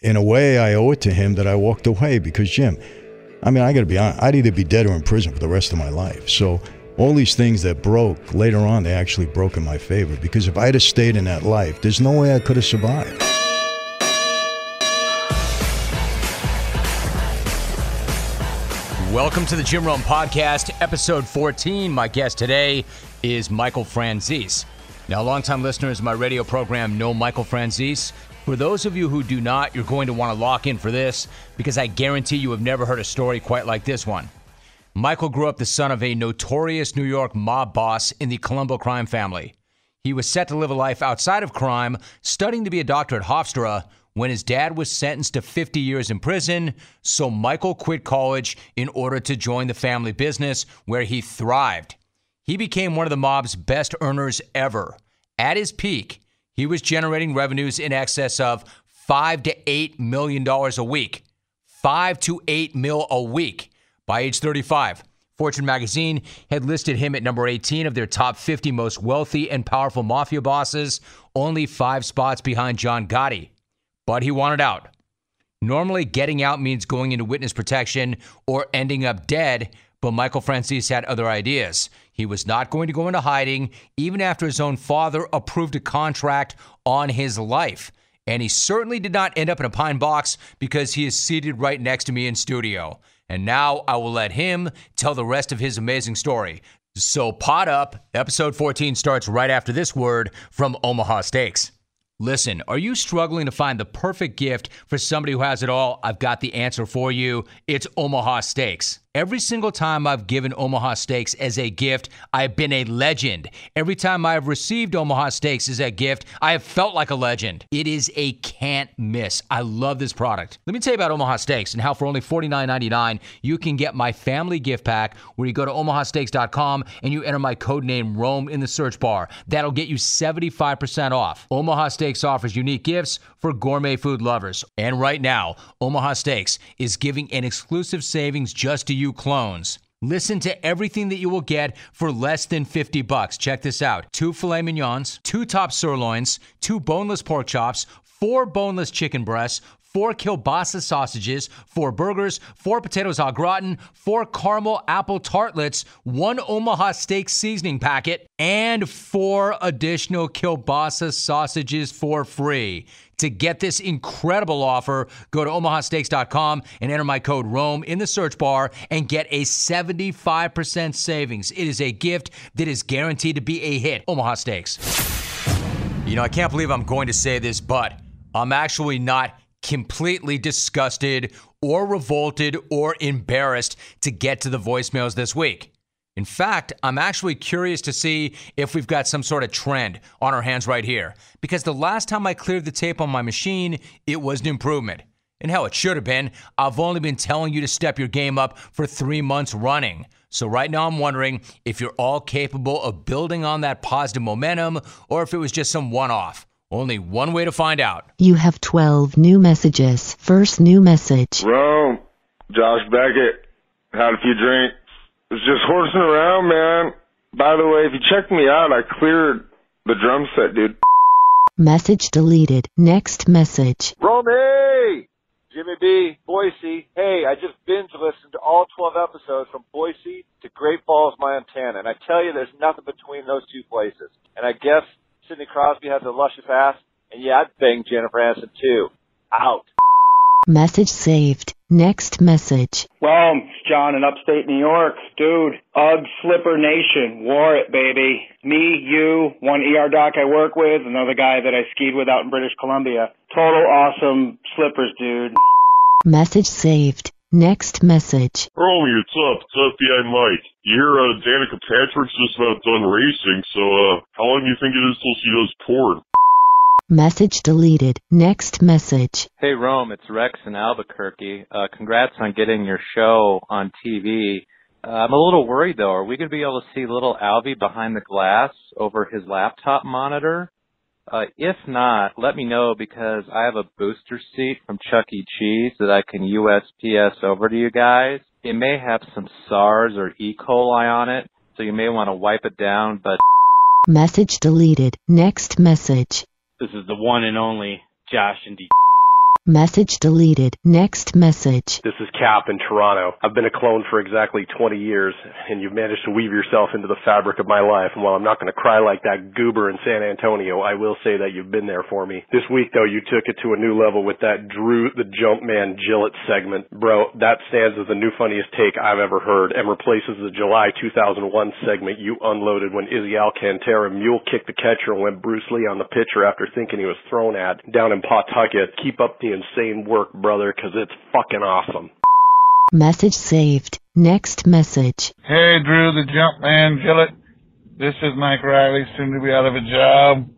in a way, I owe it to him that I walked away because Jim, I mean, I got to be honest, I'd either be dead or in prison for the rest of my life. So all these things that broke later on, they actually broke in my favor because if I'd have stayed in that life, there's no way I could have survived. Welcome to the Jim Rome Podcast, episode 14. My guest today is Michael Franzese. Now, longtime listeners of my radio program know Michael Franzese. For those of you who do not, you're going to want to lock in for this because I guarantee you have never heard a story quite like this one. Michael grew up the son of a notorious New York mob boss in the Colombo crime family. He was set to live a life outside of crime, studying to be a doctor at Hofstra when his dad was sentenced to 50 years in prison. So Michael quit college in order to join the family business where he thrived. He became one of the mob's best earners ever. At his peak, he was generating revenues in excess of five to eight million dollars a week. Five to eight mil a week by age 35. Fortune magazine had listed him at number 18 of their top 50 most wealthy and powerful mafia bosses, only five spots behind John Gotti. But he wanted out. Normally, getting out means going into witness protection or ending up dead, but Michael Franzese had other ideas. He was not going to go into hiding, even after his own father approved a contract on his life. And he certainly did not end up in a pine box because he is seated right next to me in studio. And now I will let him tell the rest of his amazing story. So, pot up. Episode 14 starts right after this word from Omaha Steaks. Listen, are you struggling to find the perfect gift for somebody who has it all? I've got the answer for you. It's Omaha Steaks. Every single time I've given Omaha Steaks as a gift, I've been a legend. Every time I have received Omaha Steaks as a gift, I have felt like a legend. It is a can't miss. I love this product. Let me tell you about Omaha Steaks and how for only $49.99 you can get my family gift pack where you go to omahasteaks.com and you enter my code name Rome in the search bar. That'll get you 75% off. Omaha Steaks offers unique gifts for gourmet food lovers. And right now, Omaha Steaks is giving an exclusive savings just to you clones. Listen to everything that you will get for less than 50 bucks. Check this out. Two filet mignons, two top sirloins, two boneless pork chops, four boneless chicken breasts, four kielbasa sausages, four burgers, four potatoes au gratin, four caramel apple tartlets, one Omaha steak seasoning packet, and four additional kielbasa sausages for free. To get this incredible offer, go to omahasteaks.com and enter my code ROME in the search bar and get a 75% savings. It is a gift that is guaranteed to be a hit. Omaha Steaks. You know, I can't believe I'm going to say this, but I'm actually not completely disgusted or revolted or embarrassed to get to the voicemails this week. In fact, I'm actually curious to see if we've got some sort of trend on our hands right here. Because the last time I cleared the tape on my machine, it was an improvement. And hell, it should have been. I've only been telling you to step your game up for three months running. So right now, I'm wondering if you're all capable of building on that positive momentum or if it was just some one off. Only one way to find out. You have 12 new messages. First new message. Rome, Josh Beckett, had a few drinks. Was just horsing around, man. By the way, if you check me out, I cleared the drum set, dude. Message deleted. Next message. Rome! Jimmy B, Boise. Hey, I just binge listened to all 12 episodes from Boise to Great Falls, Montana. And I tell you, there's nothing between those two places. And I guess Sidney Crosby has a luscious ass. And yeah, I'd bang Jennifer Aniston too. Out. Message saved. Next message. Well, it's John in upstate New York. Dude, UGG Slipper Nation. Wore it, baby. Me, you, one ER doc I work with, another guy that I skied with out in British Columbia. Total awesome slippers, dude. Message saved. Next message. Romy, it's up? It's FBI Mike. You hear uh, Danica Patrick's just about done racing, so uh, how long do you think it is till she does porn? Message deleted. Next message. Hey Rome, it's Rex in Albuquerque. Uh, congrats on getting your show on TV. Uh, I'm a little worried though. Are we going to be able to see little Alvy behind the glass over his laptop monitor? Uh, if not, let me know because I have a booster seat from Chuck E. Cheese that I can USPS over to you guys. It may have some SARS or E. coli on it, so you may want to wipe it down, but Message deleted. Next message. This is the one and only Josh and D. Message deleted. Next message. This is Cap in Toronto. I've been a clone for exactly 20 years, and you've managed to weave yourself into the fabric of my life. And while I'm not going to cry like that goober in San Antonio, I will say that you've been there for me. This week, though, you took it to a new level with that Drew the Jumpman Gillett segment. Bro, that stands as the new funniest take I've ever heard and replaces the July 2001 segment you unloaded when Izzy Alcantara mule kicked the catcher and went Bruce Lee on the pitcher after thinking he was thrown at down in Pawtucket. Keep up the insane work, brother, because it's fucking awesome. Message saved. Next message. Hey, Drew, the jump Jumpman Gillett. This is Mike Riley, soon to be out of a job.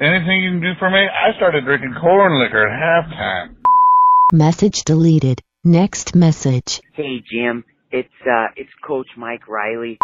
Anything you can do for me? I started drinking corn liquor at halftime. Message deleted. Next message. Hey, Jim. It's, uh, it's Coach Mike Riley.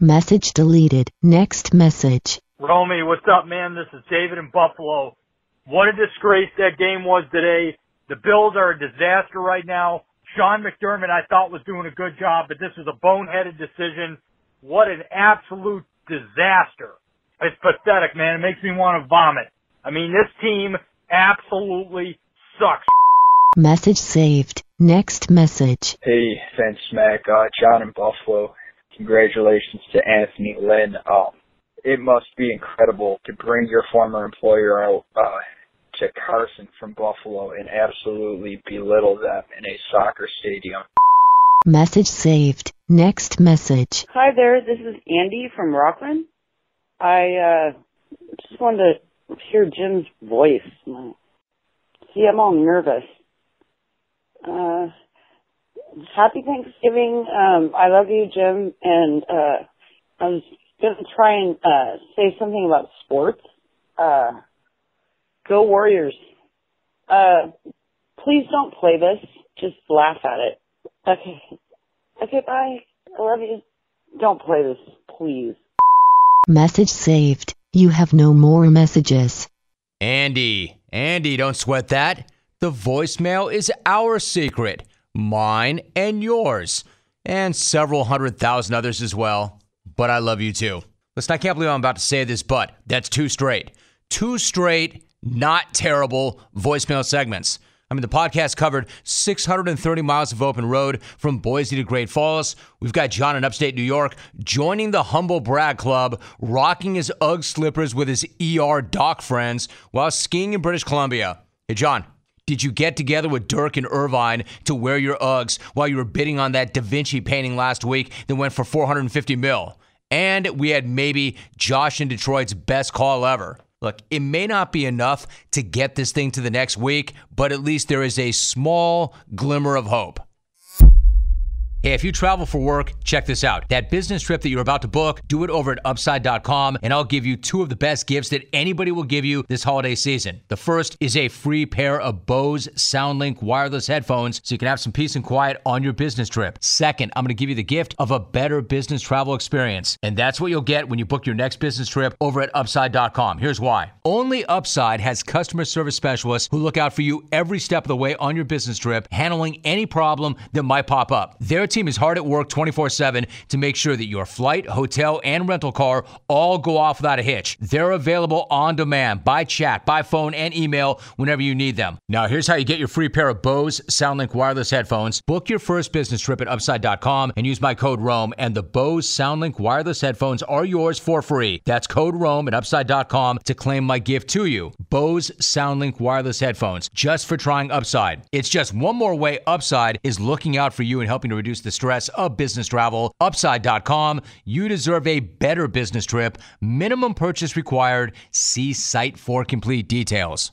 Message deleted. Next message. Romy, what's up, man? This is David in Buffalo. What a disgrace that game was today. The Bills are a disaster right now. Sean McDermott, I thought was doing a good job, but this was a boneheaded decision. What an absolute disaster. It's pathetic, man. It makes me want to vomit. I mean, this team absolutely sucks. Message saved. Next message. Hey, Fence Smack, uh, John in Buffalo. Congratulations to Anthony Lynn. Um, it must be incredible to bring your former employer out uh, to Carson from Buffalo and absolutely belittle them in a soccer stadium. Message saved. Next message. Hi there, this is Andy from Rockland. I uh, just wanted to hear Jim's voice. See, I'm all nervous. Uh, happy Thanksgiving. Um, I love you, Jim. And uh, I was going to try and uh, say something about sports. Uh, go Warriors. Uh, please don't play this. Just laugh at it. Okay. Okay, bye. I love you. Don't play this, please. Message saved. You have no more messages. Andy, Andy, don't sweat that. The voicemail is our secret, mine and yours, and several hundred thousand others as well. But I love you too. Listen, I can't believe I'm about to say this, but that's two straight. Two straight, not terrible voicemail segments. I mean, the podcast covered 630 miles of open road from Boise to Great Falls. We've got John in upstate New York joining the Humble Brag Club, rocking his Ugg slippers with his ER doc friends while skiing in British Columbia. Hey, John, did you get together with Dirk and Irvine to wear your Uggs while you were bidding on that Da Vinci painting last week that went for 450 mil? And we had maybe Josh in Detroit's best call ever. Look, it may not be enough to get this thing to the next week, but at least there is a small glimmer of hope. Hey, if you travel for work, check this out. That business trip that you're about to book, do it over at upside.com, and I'll give you two of the best gifts that anybody will give you this holiday season. The first is a free pair of Bose SoundLink wireless headphones so you can have some peace and quiet on your business trip. Second, I'm going to give you the gift of a better business travel experience. And that's what you'll get when you book your next business trip over at upside.com. Here's why. Only Upside has customer service specialists who look out for you every step of the way on your business trip, handling any problem that might pop up. Their team is hard at work 24 7 to make sure that your flight, hotel, and rental car all go off without a hitch. They're available on demand by chat, by phone, and email whenever you need them. Now, here's how you get your free pair of Bose SoundLink wireless headphones. Book your first business trip at upside.com and use my code ROME, and the Bose SoundLink wireless headphones are yours for free. That's code ROME at upside.com to claim my gift to you. Bose SoundLink wireless headphones, just for trying Upside. It's just one more way Upside is looking out for you and helping to reduce the stress of business travel. Upside.com. You deserve a better business trip. Minimum purchase required. See site for complete details.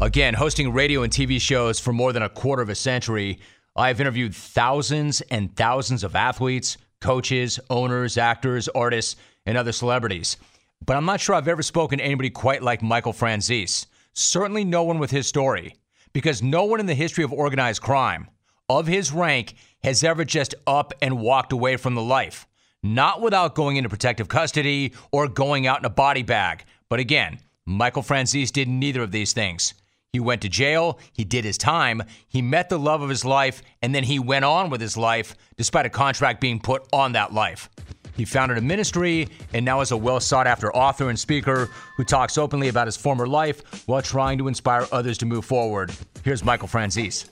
Again, hosting radio and TV shows for more than a quarter of a century, I've interviewed thousands and thousands of athletes, coaches, owners, actors, artists, and other celebrities. But I'm not sure I've ever spoken to anybody quite like Michael Franzese. Certainly no one with his story, because no one in the history of organized crime of his rank has ever just up and walked away from the life. Not without going into protective custody or going out in a body bag. But again, Michael Franzese did neither of these things. He went to jail, he did his time, he met the love of his life, and then he went on with his life despite a contract being put on that life. He founded a ministry and now is a well sought after author and speaker who talks openly about his former life while trying to inspire others to move forward. Here's Michael Franzese.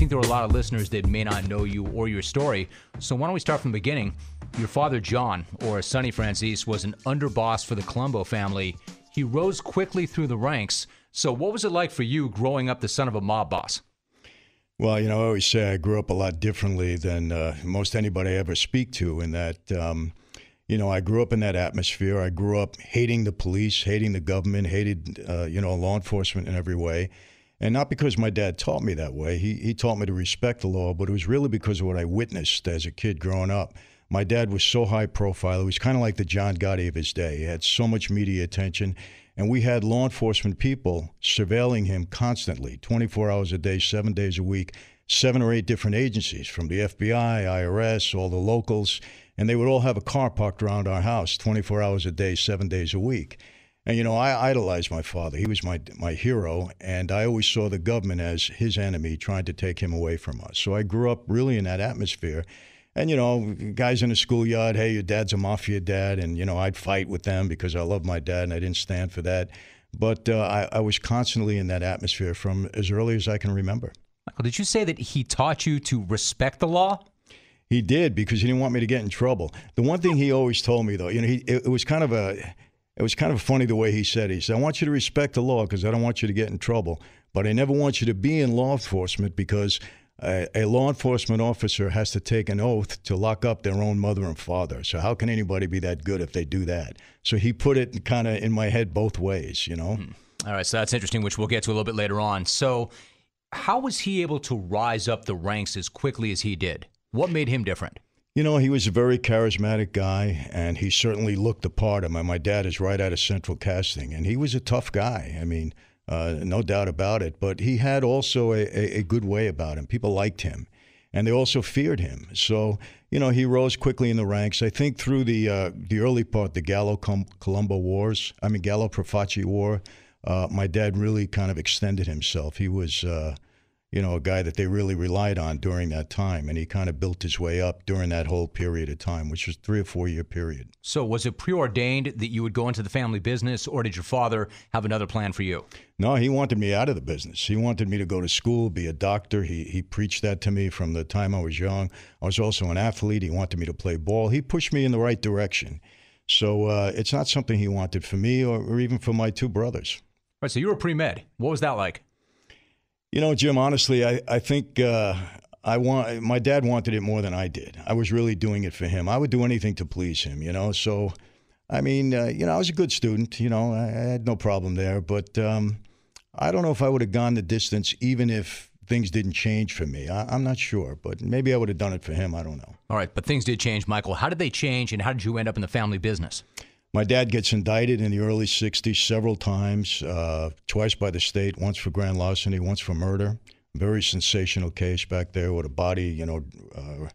Think there are a lot of listeners that may not know you or your story. So why don't we start from the beginning? Your father, John, or Sonny Franzese, was an underboss for the Colombo family. He rose quickly through the ranks. So what was it like for you growing up the son of a mob boss? Well, you know, I always say I grew up a lot differently than uh, most anybody I ever speak to, in that, um, you know, I grew up in that atmosphere. I grew up hating the police, hating the government, hated, uh, you know, law enforcement in every way. And not because my dad taught me that way. He, he taught me to respect the law, but it was really because of what I witnessed as a kid growing up. My dad was so high profile. He was kind of like the John Gotti of his day. He had so much media attention. And we had law enforcement people surveilling him constantly, 24 hours a day, seven days a week, seven or eight different agencies from the FBI, IRS, all the locals. And they would all have a car parked around our house 24 hours a day, seven days a week. And you know, I idolized my father. He was my my hero, and I always saw the government as his enemy, trying to take him away from us. So I grew up really in that atmosphere. And you know, guys in the schoolyard, hey, your dad's a mafia dad, and you know, I'd fight with them because I love my dad and I didn't stand for that. But uh, I, I was constantly in that atmosphere from as early as I can remember. Michael, did you say that he taught you to respect the law? He did because he didn't want me to get in trouble. The one thing he always told me, though, you know, he, it, it was kind of a it was kind of funny the way he said it. He said, I want you to respect the law because I don't want you to get in trouble, but I never want you to be in law enforcement because a, a, law enforcement officer has to take an oath to lock up their own mother and father. So how can anybody be that good if they do that? So he put it kind of in my head both ways, you know? Hmm. All right, so that's interesting, which we'll get to a little bit later on. So how was he able to rise up the ranks as quickly as he did? What made him different? You know, he was a very charismatic guy, and he certainly looked the part. of my, my dad is right out of Central Casting, and he was a tough guy. I mean, uh, no doubt about it. But he had also a, a, a, good way about him. People liked him, and they also feared him. So, you know, he rose quickly in the ranks. I think through the uh, the early part, the Gallo Colombo Wars, I mean, Gallo Profaci War, uh, my dad really kind of extended himself. He was uh, you know, a guy that they really relied on during that time. And he kind of built his way up during that whole period of time, which was three or four year period. So was it preordained that you would go into the family business, or did your father have another plan for you? No, he wanted me out of the business. He wanted me to go to school, be a doctor. He, he preached that to me from the time I was young. I was also an athlete. He wanted me to play ball. He pushed me in the right direction. So uh, it's not something he wanted for me or, or even for my two brothers. All right, so you were pre med. What was that like? You know, Jim, honestly, I, I think uh, I want my dad wanted it more than I did. I was really doing it for him. I would do anything to please him, you know. So, I mean, uh, you know, I was a good student, you know, I, I had no problem there. But um, I don't know if I would have gone the distance even if things didn't change for me. I, am not sure, but maybe I would have done it for him. I don't know. All right, but things did change, Michael. How did they change, and how did you end up in the family business? My dad gets indicted in the early 60s several times, uh, twice by the state, once for grand larceny, once for murder. Very sensational case back there with a body, you know, uh,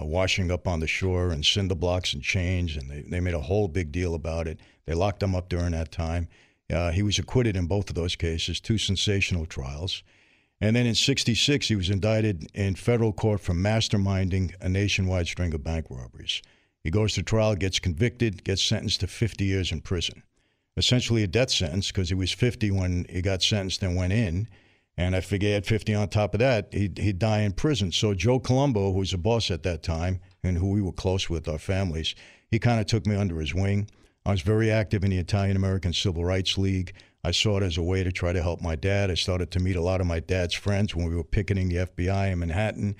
uh, washing up on the shore and cinder blocks and chains, and they, they made a whole big deal about it. They locked him up during that time. Uh, he was acquitted in both of those cases, two sensational trials. And then in 66, he was indicted in federal court for masterminding a nationwide string of bank robberies. He goes to trial, gets convicted, gets sentenced to 50 years in prison. Essentially a death sentence because he was 50 when he got sentenced and went in. And I figure at 50 on top of that, he'd, he'd die in prison. So Joe Colombo, who was a boss at that time and who we were close with, our families, he kind of took me under his wing. I was very active in the Italian American Civil Rights League. I saw it as a way to try to help my dad. I started to meet a lot of my dad's friends when we were picketing the FBI in Manhattan.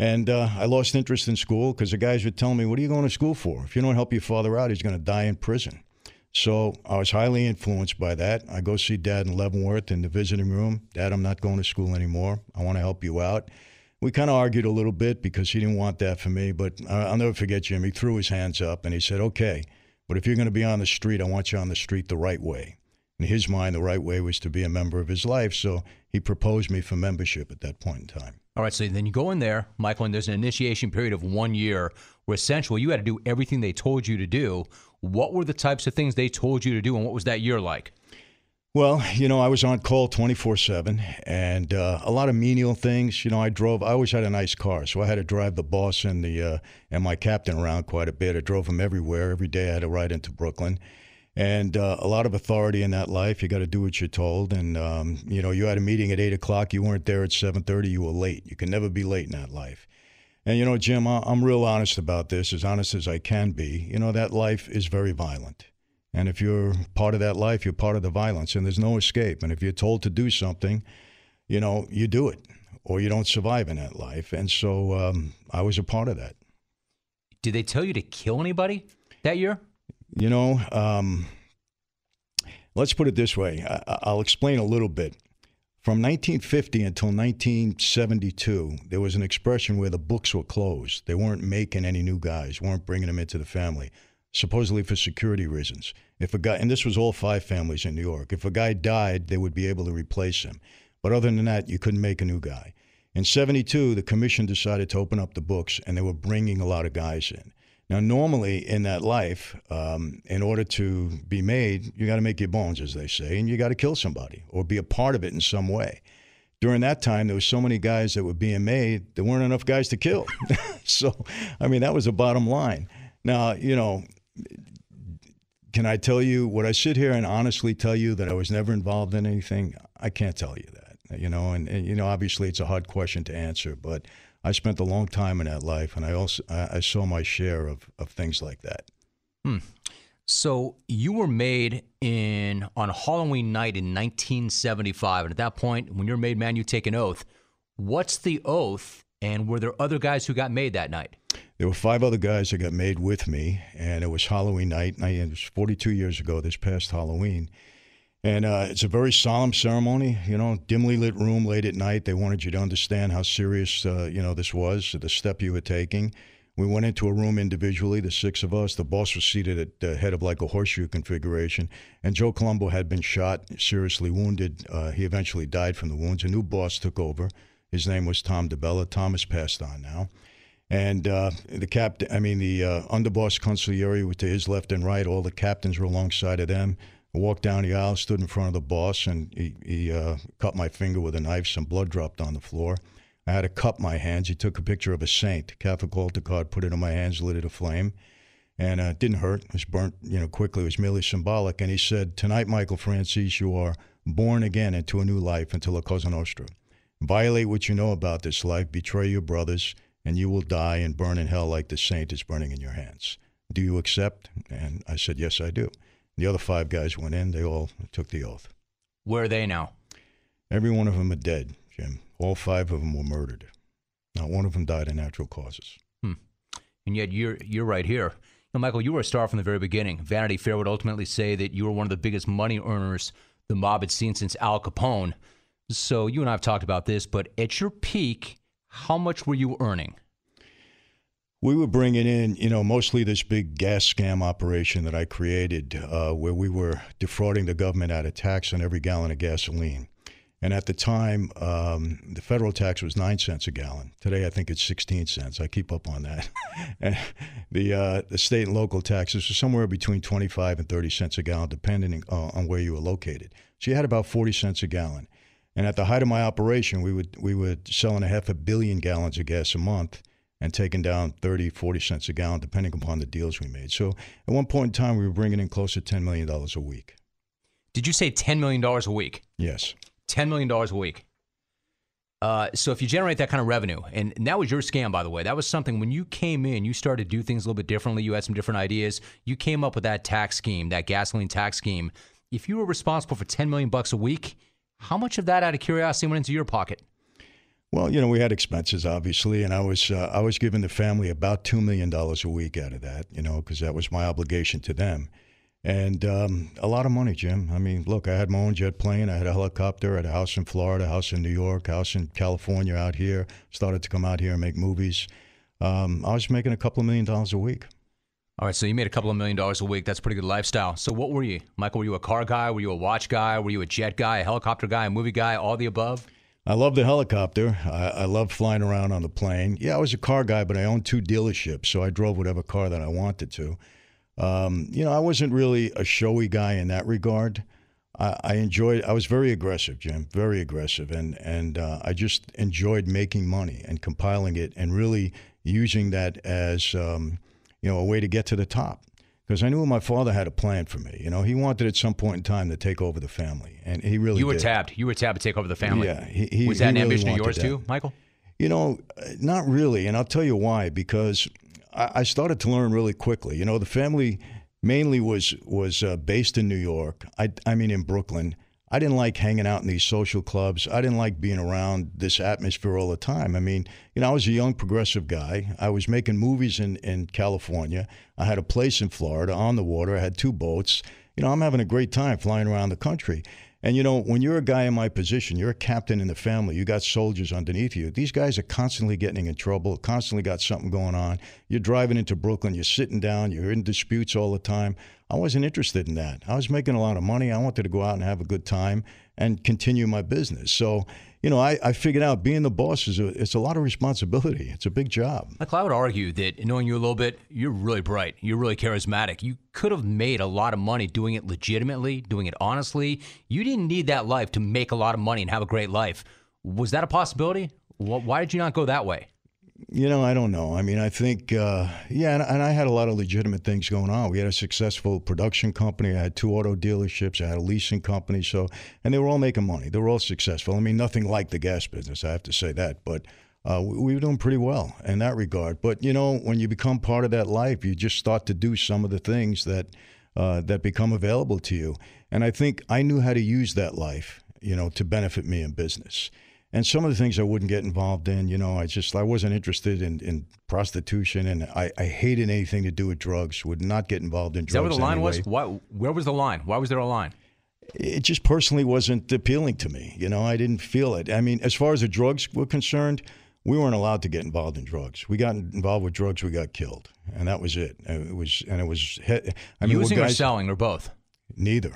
And uh, I lost interest in school because the guys would tell me, What are you going to school for? If you don't help your father out, he's going to die in prison. So I was highly influenced by that. I go see dad in Leavenworth in the visiting room. Dad, I'm not going to school anymore. I want to help you out. We kind of argued a little bit because he didn't want that for me, but I'll never forget Jim. He threw his hands up and he said, Okay, but if you're going to be on the street, I want you on the street the right way. In his mind, the right way was to be a member of his life. So he proposed me for membership at that point in time. All right, so then you go in there, Michael, and there's an initiation period of one year where essentially you had to do everything they told you to do. What were the types of things they told you to do, and what was that year like? Well, you know, I was on call 24 7 and uh, a lot of menial things. You know, I drove, I always had a nice car, so I had to drive the boss and, the, uh, and my captain around quite a bit. I drove them everywhere. Every day I had to ride into Brooklyn. And uh, a lot of authority in that life. You got to do what you're told. And, um, you know, you had a meeting at 8 o'clock, you weren't there at 7.30, you were late. You can never be late in that life. And, you know, Jim, I'm real honest about this, as honest as I can be. You know, that life is very violent. And if you're part of that life, you're part of the violence, and there's no escape. And if you're told to do something, you know, you do it, or you don't survive in that life. And so um, I was a part of that. Did they tell you to kill anybody that year? You know, um, let's put it this way I- will explain a little bit. From 1950 until 1972, there was an expression where the books were closed. They weren't making any new guys, weren't bringing them into the family supposedly for security reasons. If a guy, and this was all five families in New York, if a guy died, they would be able to replace him. But other than that, you couldn't make a new guy. In 72, the commission decided to open up the books and they were bringing a lot of guys in. Now, normally in that life, um, in order to be made, you got to make your bones, as they say, and you got to kill somebody or be a part of it in some way. During that time, there were so many guys that were being made, there weren't enough guys to kill. so, I mean, that was the bottom line. Now, you know, can I tell you, would I sit here and honestly tell you that I was never involved in anything? I can't tell you that, you know, and, and you know, obviously it's a hard question to answer, but I spent a long time in that life and I also, I, I saw my share of, of things like that. Hmm. So you were made in on Halloween night in 1975, and at that point, when you're made man, you take an oath. What's the oath, and were there other guys who got made that night? There were five other guys that got made with me, and it was Halloween night. And it was 42 years ago, this past Halloween. And uh, it's a very solemn ceremony, you know, dimly lit room late at night. They wanted you to understand how serious, uh, you know, this was, the step you were taking. We went into a room individually, the six of us. The boss was seated at the head of like a horseshoe configuration. And Joe Colombo had been shot, seriously wounded. Uh, he eventually died from the wounds. A new boss took over. His name was Tom DiBella. Tom has passed on now. And uh, the captain, I mean, the uh, underboss consigliere were to his left and right. All the captains were alongside of them. I walked down the aisle, stood in front of the boss, and he, he uh, cut my finger with a knife. Some blood dropped on the floor. I had to cup my hands. He took a picture of a saint, Catholic altar card, put it in my hands, lit it aflame. And uh, it didn't hurt. It was burnt, you know, quickly. It was merely symbolic. And he said, Tonight, Michael Franzese, you are born again into a new life, into La Cosa Nostra. Violate what you know about this life, betray your brothers, and you will die and burn in hell like the saint is burning in your hands. Do you accept? And I said, Yes, I do. The other five guys went in, they all took the oath. Where are they now? Every one of them are dead, Jim. All five of them were murdered. Not one of them died of natural causes. Hmm. And yet you're you're right here. Know, Michael, you were a star from the very beginning. Vanity Fair would ultimately say that you were one of the biggest money earners the mob had seen since Al Capone. So you and I have talked about this, but at your peak, how much were you earning? We were bringing in, you know, mostly this big gas scam operation that I created, uh, where we were defrauding the government out of tax on every gallon of gasoline. And at the time, um, the federal tax was nine cents a gallon. Today, I think it's 16 cents. I keep up on that. and the uh, the state and local taxes were somewhere between 25 and 30 cents a gallon, depending uh, on where you were located. So you had about 40 cents a gallon. And at the height of my operation, we would we were selling a half a billion gallons of gas a month and taking down 30, 40 cents a gallon, depending upon the deals we made. So at one point in time, we were bringing in close to $10 million a week. Did you say $10 million a week? Yes. $10 million a week. Uh, so if you generate that kind of revenue, and, and that was your scam, by the way, that was something when you came in, you started to do things a little bit differently. You had some different ideas. You came up with that tax scheme, that gasoline tax scheme. If you were responsible for 10 million bucks a week, how much of that, out of curiosity, went into your pocket? Well, you know, we had expenses obviously, and I was uh, I was giving the family about two million dollars a week out of that, you know, because that was my obligation to them, and um, a lot of money, Jim. I mean, look, I had my own jet plane, I had a helicopter, I had a house in Florida, a house in New York, a house in California, out here. Started to come out here and make movies. Um, I was making a couple of million dollars a week. All right, so you made a couple of million dollars a week. That's a pretty good lifestyle. So what were you, Michael? Were you a car guy? Were you a watch guy? Were you a jet guy? A helicopter guy? A movie guy? All the above? I love the helicopter. I, I love flying around on the plane. Yeah, I was a car guy, but I owned two dealerships, so I drove whatever car that I wanted to. Um, you know, I wasn't really a showy guy in that regard. I, I enjoyed. I was very aggressive, Jim. Very aggressive, and and uh, I just enjoyed making money and compiling it and really using that as um, you know a way to get to the top. Because I knew my father had a plan for me. You know, he wanted at some point in time to take over the family, and he really you were did. tapped. You were tapped to take over the family. Yeah, he, he, was that he an really ambition of yours that. too, Michael? You know, not really, and I'll tell you why. Because I, I started to learn really quickly. You know, the family mainly was was uh, based in New York. I, I mean, in Brooklyn. I didn't like hanging out in these social clubs. I didn't like being around this atmosphere all the time. I mean, you know, I was a young progressive guy. I was making movies in, in California. I had a place in Florida on the water. I had two boats. You know, I'm having a great time flying around the country. And you know, when you're a guy in my position, you're a captain in the family, you got soldiers underneath you. These guys are constantly getting in trouble, constantly got something going on. You're driving into Brooklyn, you're sitting down, you're in disputes all the time. I wasn't interested in that. I was making a lot of money. I wanted to go out and have a good time and continue my business. So, you know, I, I figured out being the boss is a, it's a lot of responsibility. It's a big job. Michael, I would argue that knowing you a little bit, you're really bright. You're really charismatic. You could have made a lot of money doing it legitimately, doing it honestly. You didn't need that life to make a lot of money and have a great life. Was that a possibility? Why did you not go that way? You know, I don't know. I mean, I think, uh, yeah, and, and I had a lot of legitimate things going on. We had a successful production company. I had two auto dealerships. I had a leasing company. So, and they were all making money. They were all successful. I mean, nothing like the gas business. I have to say that, but uh, we, we were doing pretty well in that regard. But you know, when you become part of that life, you just start to do some of the things that uh, that become available to you. And I think I knew how to use that life, you know, to benefit me in business and some of the things I wouldn't get involved in, you know, I just I wasn't interested in, in prostitution, and I, I hated anything to do with drugs. Would not get involved in drugs. Is that where the line anyway. was? Why, where was the line? Why was there a line? It just personally wasn't appealing to me. You know, I didn't feel it. I mean, as far as the drugs were concerned, we weren't allowed to get involved in drugs. We got involved with drugs, we got killed, and that was it. Uh, it was, and it was. I mean, Using or guys- selling or both? Neither.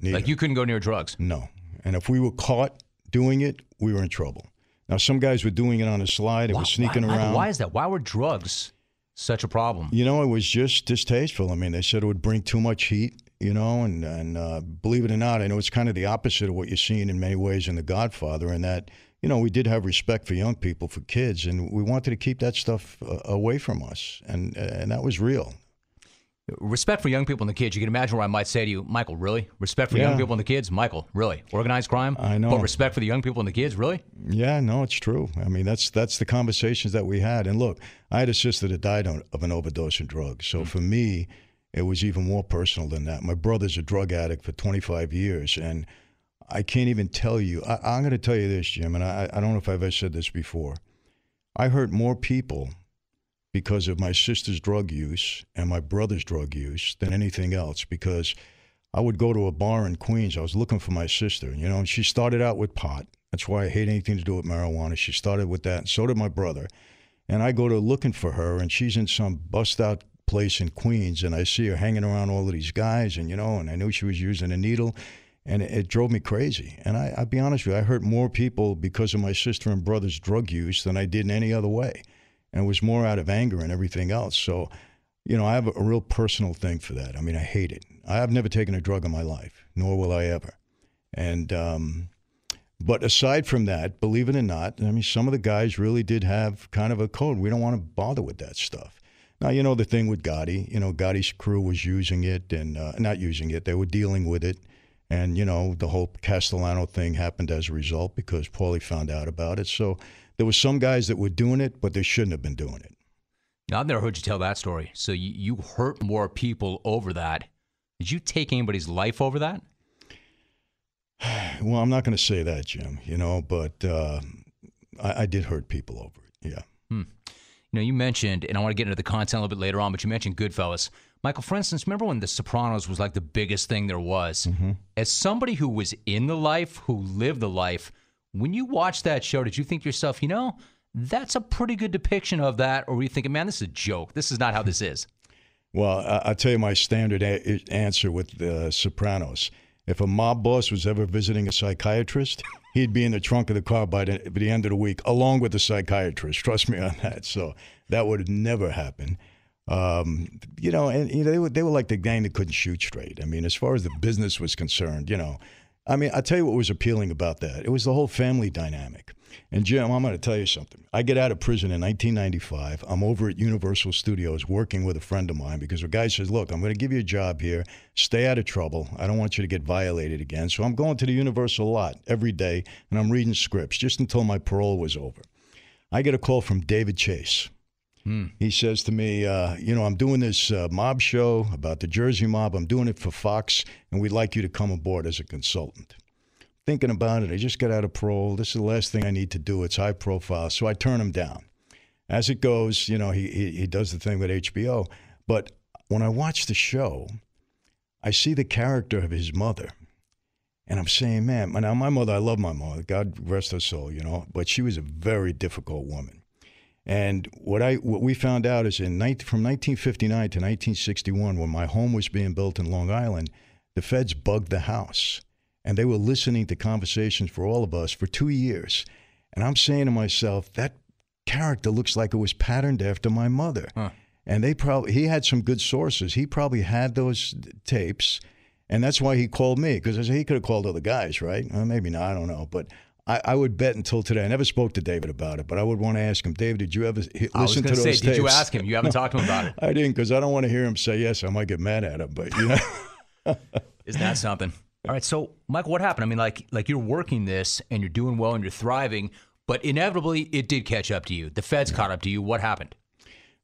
Neither. Like you couldn't go near drugs? No. And if we were caught doing it, we were in trouble. Now, some guys were doing it on a slide. It was sneaking why, around. Why is that? Why were drugs such a problem? You know, it was just distasteful. I mean, they said it would bring too much heat. You know, and and uh, believe it or not, I know it's kind of the opposite of what you're seeing in many ways in The Godfather. In that, you know, we did have respect for young people, for kids, and we wanted to keep that stuff uh, away from us, and and that was real. Respect for young people and the kids. You can imagine where I might say to you, Michael, really? Respect for Yeah. young people and the kids? Michael, really? Organized crime? I know. But respect for the young people and the kids? Really? Yeah, no, it's true. I mean, that's that's the conversations that we had. And look, I had a sister that died on- of an overdose of drugs. So mm. for me, it was even more personal than that. My brother's a drug addict for 25 years, and I can't even tell you. I, I'm going to tell you this, Jim, and I, I don't know if I've ever said this before. I hurt more people because of my sister's drug use and my brother's drug use than anything else because I would go to a bar in Queens. I was looking for my sister, you know, and she started out with pot. That's why I hate anything to do with marijuana. She started with that, and so did my brother. And I go to looking for her, and she's in some bust out place in Queens, and I see her hanging around all of these guys, and you know, and I knew she was using a needle, and it, it drove me crazy. And I, I'll be honest with you, I hurt more people because of my sister and brother's drug use than I did in any other way, and it was more out of anger and everything else. So, you know, I have a, real personal thing for that. I mean, I hate it. I have never taken a drug in my life, nor will I ever. And um, but aside from that, believe it or not, I mean, some of the guys really did have kind of a code. We don't want to bother with that stuff. Now, you know the thing with Gotti. You know, Gotti's crew was using it and uh, not using it. They were dealing with it, and you know the whole Castellano thing happened as a result because Paulie found out about it. So there was some guys that were doing it, but they shouldn't have been doing it. Now, I've never heard you tell that story. So you, you hurt more people over that. Did you take anybody's life over that? Well, I'm not going to say that, Jim. You know, but uh, I, I did hurt people over it. Yeah. Hmm. You know, you mentioned, and I want to get into the content a little bit later on, but you mentioned Goodfellas. Michael, for instance, remember when The Sopranos was like the biggest thing there was? As somebody who was in the life, who lived the life, when you watched that show, did you think to yourself, you know, that's a pretty good depiction of that? Or were you thinking, man, this is a joke. This is not how this is? Well, I'll tell you my standard a- answer with the Sopranos. If a mob boss was ever visiting a psychiatrist, he'd be in the trunk of the car by the, by the end of the week, along with the psychiatrist. Trust me on that. So that would never happen. Um, you know, and you know, they were they were like the gang that couldn't shoot straight. I mean, as far as the business was concerned, you know, I mean, I tell you what was appealing about that. It was the whole family dynamic. And Jim, I'm going to tell you something. I get out of prison in 1995. I'm over at Universal Studios working with a friend of mine because the guy says, "Look, I'm going to give you a job here. Stay out of trouble. I don't want you to get violated again." So I'm going to the Universal lot every day, and I'm reading scripts just until my parole was over. I get a call from David Chase. He says to me, uh, you know, I'm doing this uh, mob show about the Jersey mob. I'm doing it for Fox, and we'd like you to come aboard as a consultant. Thinking about it, I just got out of parole. This is the last thing I need to do. It's high profile, so I turn him down. As it goes, you know, he he, he does the thing with HBO. But when I watch the show, I see the character of his mother. And I'm saying, man, now my mother, I love my mother, God rest her soul, you know, but she was a very difficult woman. And what I what we found out is in 19, from 1959 to 1961, when my home was being built in Long Island, the feds bugged the house, and they were listening to conversations for all of us for two years. And I'm saying to myself, that character looks like it was patterned after my mother. And they probably he had some good sources. He probably had those tapes, and that's why he called me because I said he could have called other guys, right? Well, maybe not. I don't know, but. I, I would bet until today. I never spoke to David about it, but I would want to ask him, David, did you ever he- listen I was to those say, did you ask him? You haven't talked to him about it. I didn't because I don't want to hear him say yes. I might get mad at him, but you know. Isn't that something? All right, so Michael, what happened? I mean, like, like you're working this and you're doing well and you're thriving, but inevitably it did catch up to you. The feds caught up to you. What happened?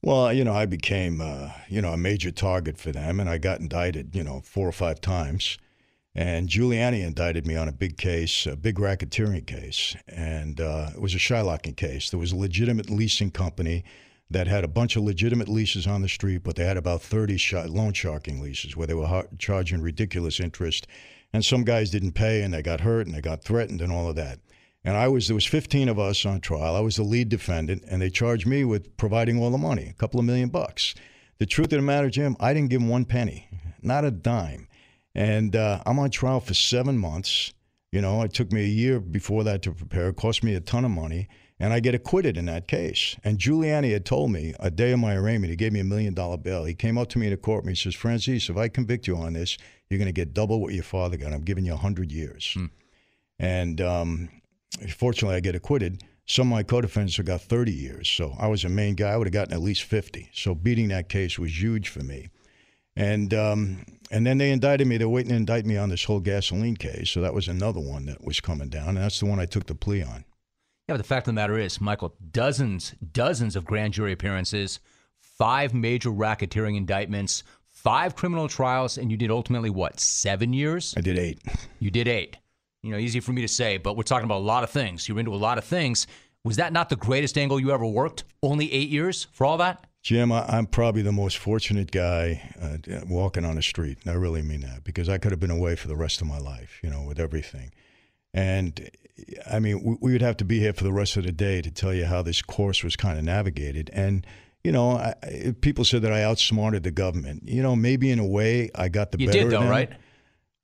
Well, you know, I became, uh, you know, a major target for them, and I got indicted, you know, four or five times. And Giuliani indicted me on a big case, a big racketeering case, and uh, it was a Shylocking case. There was a legitimate leasing company that had a bunch of legitimate leases on the street, but they had about 30 sh- loan sharking leases where they were har- charging ridiculous interest, and some guys didn't pay, and they got hurt, and they got threatened, and all of that. And I was there was 15 of us on trial. I was the lead defendant, and they charged me with providing all the money, a couple of million bucks. The truth of the matter, Jim, I didn't give them one penny, not a dime. And uh, I'm on trial for seven months. You know, it took me a year before that to prepare. It cost me a ton of money, and I get acquitted in that case. And Giuliani had told me a day of my arraignment, he gave me a million dollar bail. He came up to me in a courtroom. He says, Franzese, if I convict you on this, you're going to get double what your father got. I'm giving you 100 years. And um, fortunately, I get acquitted. Some of my co-defendants have got 30 years. So I was a main guy. I would have gotten at least 50. So beating that case was huge for me. And um, and then they indicted me. They're waiting to indict me on this whole gasoline case. So that was another one that was coming down. And that's the one I took the plea on. Yeah, but the fact of the matter is, Michael, dozens, dozens of grand jury appearances, five major racketeering indictments, five criminal trials, and you did ultimately what, seven years? I did eight. You did eight. You know, easy for me to say, but we're talking about a lot of things. You're into a lot of things. Was that not the greatest angle you ever worked? Only eight years for all that? Jim, I, I'm probably the most fortunate guy uh, walking on the street. And I really mean that because I could have been away for the rest of my life, you know, with everything. And I mean, we, we would have to be here for the rest of the day to tell you how this course was kind of navigated. And, you know, I, I- people said that I outsmarted the government. You know, maybe in a way I got the You better did, though, right?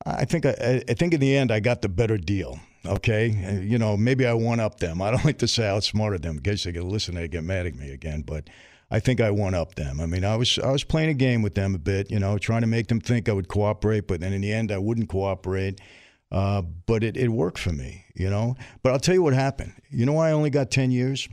I think I, I think in the end I got the better deal. Okay, you know maybe I one up them. I don't like to say I outsmarted them in case they get listen they get mad at me again. But I think I one up them. I mean I was I was playing a game with them a bit, you know, trying to make them think I would cooperate, but then in the end I wouldn't cooperate. Uh, but it, it worked for me, you know. But I'll tell you what happened. You know why I only got ten years?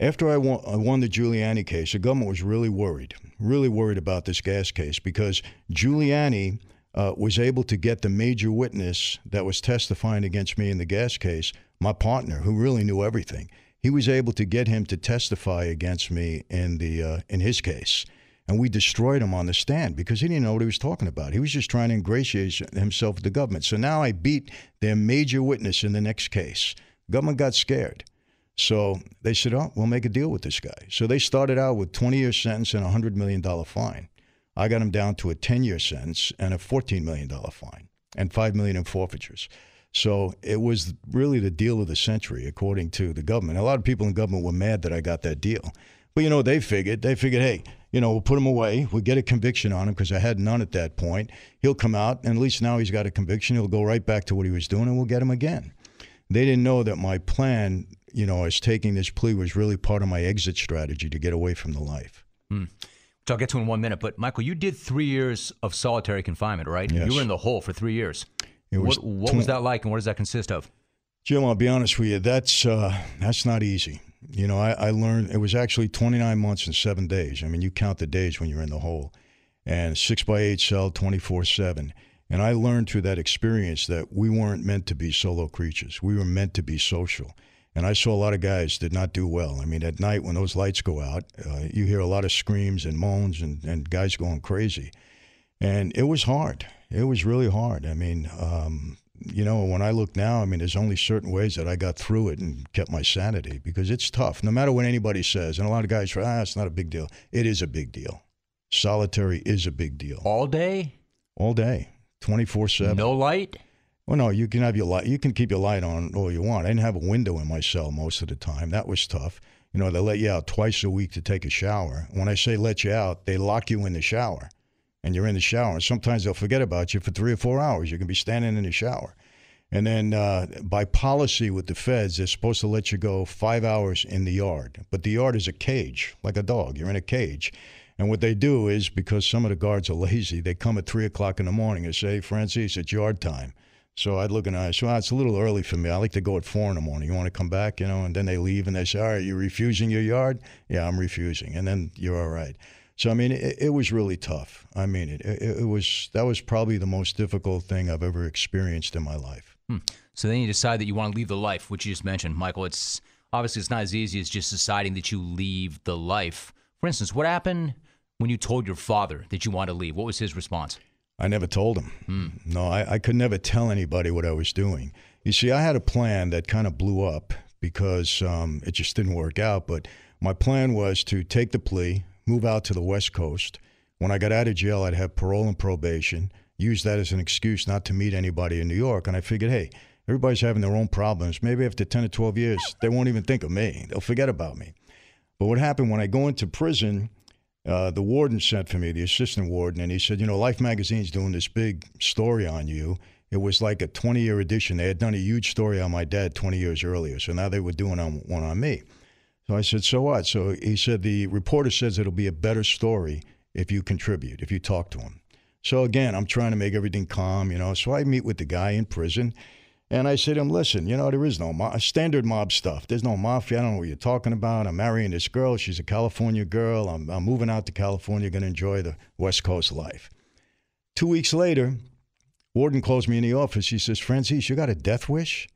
After I won, I won the Giuliani case, the government was really worried, really worried about this gas case because Giuliani uh, was able to get the major witness that was testifying against me in the gas case, my partner, who really knew everything. He was able to get him to testify against me in the uh, in his case, and we destroyed him on the stand because he didn't know what he was talking about. He was just trying to ingratiate himself with the government. So now I beat their major witness in the next case. Government got scared. So they said, "Oh, we'll make a deal with this guy." So they started out with 20-year sentence and a hundred million dollar fine. I got him down to a 10-year sentence and a 14 million dollar fine and five million in forfeitures. So it was really the deal of the century, according to the government. A lot of people in government were mad that I got that deal, but you know they figured they figured, hey, you know, we'll put him away. We'll get a conviction on him because I had none at that point. He'll come out, and at least now he's got a conviction. He'll go right back to what he was doing, and we'll get him again they didn't know that my plan, you know, as taking this plea was really part of my exit strategy to get away from the life. Hmm. I'll get to in one minute. But Michael, you did three years of solitary confinement, right? Yes. You were in the hole for three years. It was what what was that like, and what does that consist of? Jim, I'll be honest with you. That's uh, that's not easy. You know, I, I learned it was actually 29 months and seven days. I mean, you count the days when you're in the hole, and six by eight cell, 24 seven. And I learned through that experience that we weren't meant to be solo creatures. We were meant to be social. And I saw a lot of guys did not do well. I mean, at night when those lights go out, uh, you hear a lot of screams and moans and, and guys going crazy. And it was hard. It was really hard. I mean, um, you know, when I look now, I mean, there's only certain ways that I got through it and kept my sanity because it's tough. No matter what anybody says, and a lot of guys say, ah, it's not a big deal. It is a big deal. Solitary is a big deal. All day, All day, 24 7. no light. Well, no, you can have your light. You can keep your light on all you want. I didn't have a window in my cell most of the time. That was tough. You know, they let you out twice a week to take a shower. When I say let you out, they lock you in the shower, and you're in the shower. And sometimes they'll forget about you for three or four hours. You can be standing in the shower, and then uh, by policy with the feds, they're supposed to let you go five hours in the yard. But the yard is a cage, like a dog. You're in a cage. And what they do is because some of the guards are lazy, they come at three o'clock in the morning and say, Franzese, it's yard time. So I'd look and I say, well, it's a little early for me. I like to go at four in the morning. You want to come back, you know? And then they leave and they say, all right, you're refusing your yard? Yeah, I'm refusing. And then you're all right. So, I mean, it, it was really tough. I mean, it, it, it was, that was probably the most difficult thing I've ever experienced in my life. Hmm. So then you decide that you want to leave the life, which you just mentioned, Michael. It's obviously it's not as easy as just deciding that you leave the life. For instance, what happened when you told your father that you wanted to leave? What was his response? I never told him. No, I, I could never tell anybody what I was doing. You see, I had a plan that kind of blew up because um, it just didn't work out. But my plan was to take the plea, move out to the West Coast. When I got out of jail, I'd have parole and probation, use that as an excuse not to meet anybody in New York. And I figured, hey, everybody's having their own problems. Maybe after 10 or 12 years, they won't even think of me, they'll forget about me. But what happened when I go into prison, uh, the warden sent for me, the assistant warden, and he said, You know, Life Magazine's doing this big story on you. It was like a 20 year edition. They had done a huge story on my dad 20 years earlier. So now they were doing one on me. So I said, So what? So he said, The reporter says it'll be a better story if you contribute, if you talk to him. So again, I'm trying to make everything calm, you know. So I meet with the guy in prison. And I say to him, listen, you know, there is no mo- standard mob stuff. There's no mafia. I don't know what you're talking about. I'm marrying this girl. She's a California girl. I'm, I'm moving out to California, going to enjoy the West Coast life. Two weeks later, Warden calls me in the office. He says, Franzese, you got a death wish?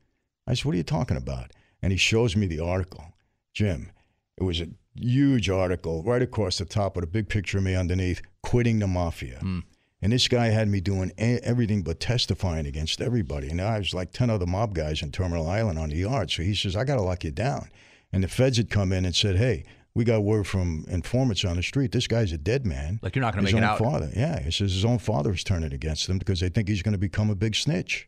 I said, what are you talking about? And he shows me the article. Jim, it was a huge article right across the top with a big picture of me underneath, quitting the mafia. Hmm. And this guy had me doing a- everything but testifying against everybody. And I was like 10 other mob guys in Terminal Island on the yard. So he says, I got to lock you down. And the feds had come in and said, hey, we got word from informants on the street. This guy's a dead man. Like, you're not gonna His make it own out. Father. Yeah. He says his own father is turning against him because they think he's going to become a big snitch.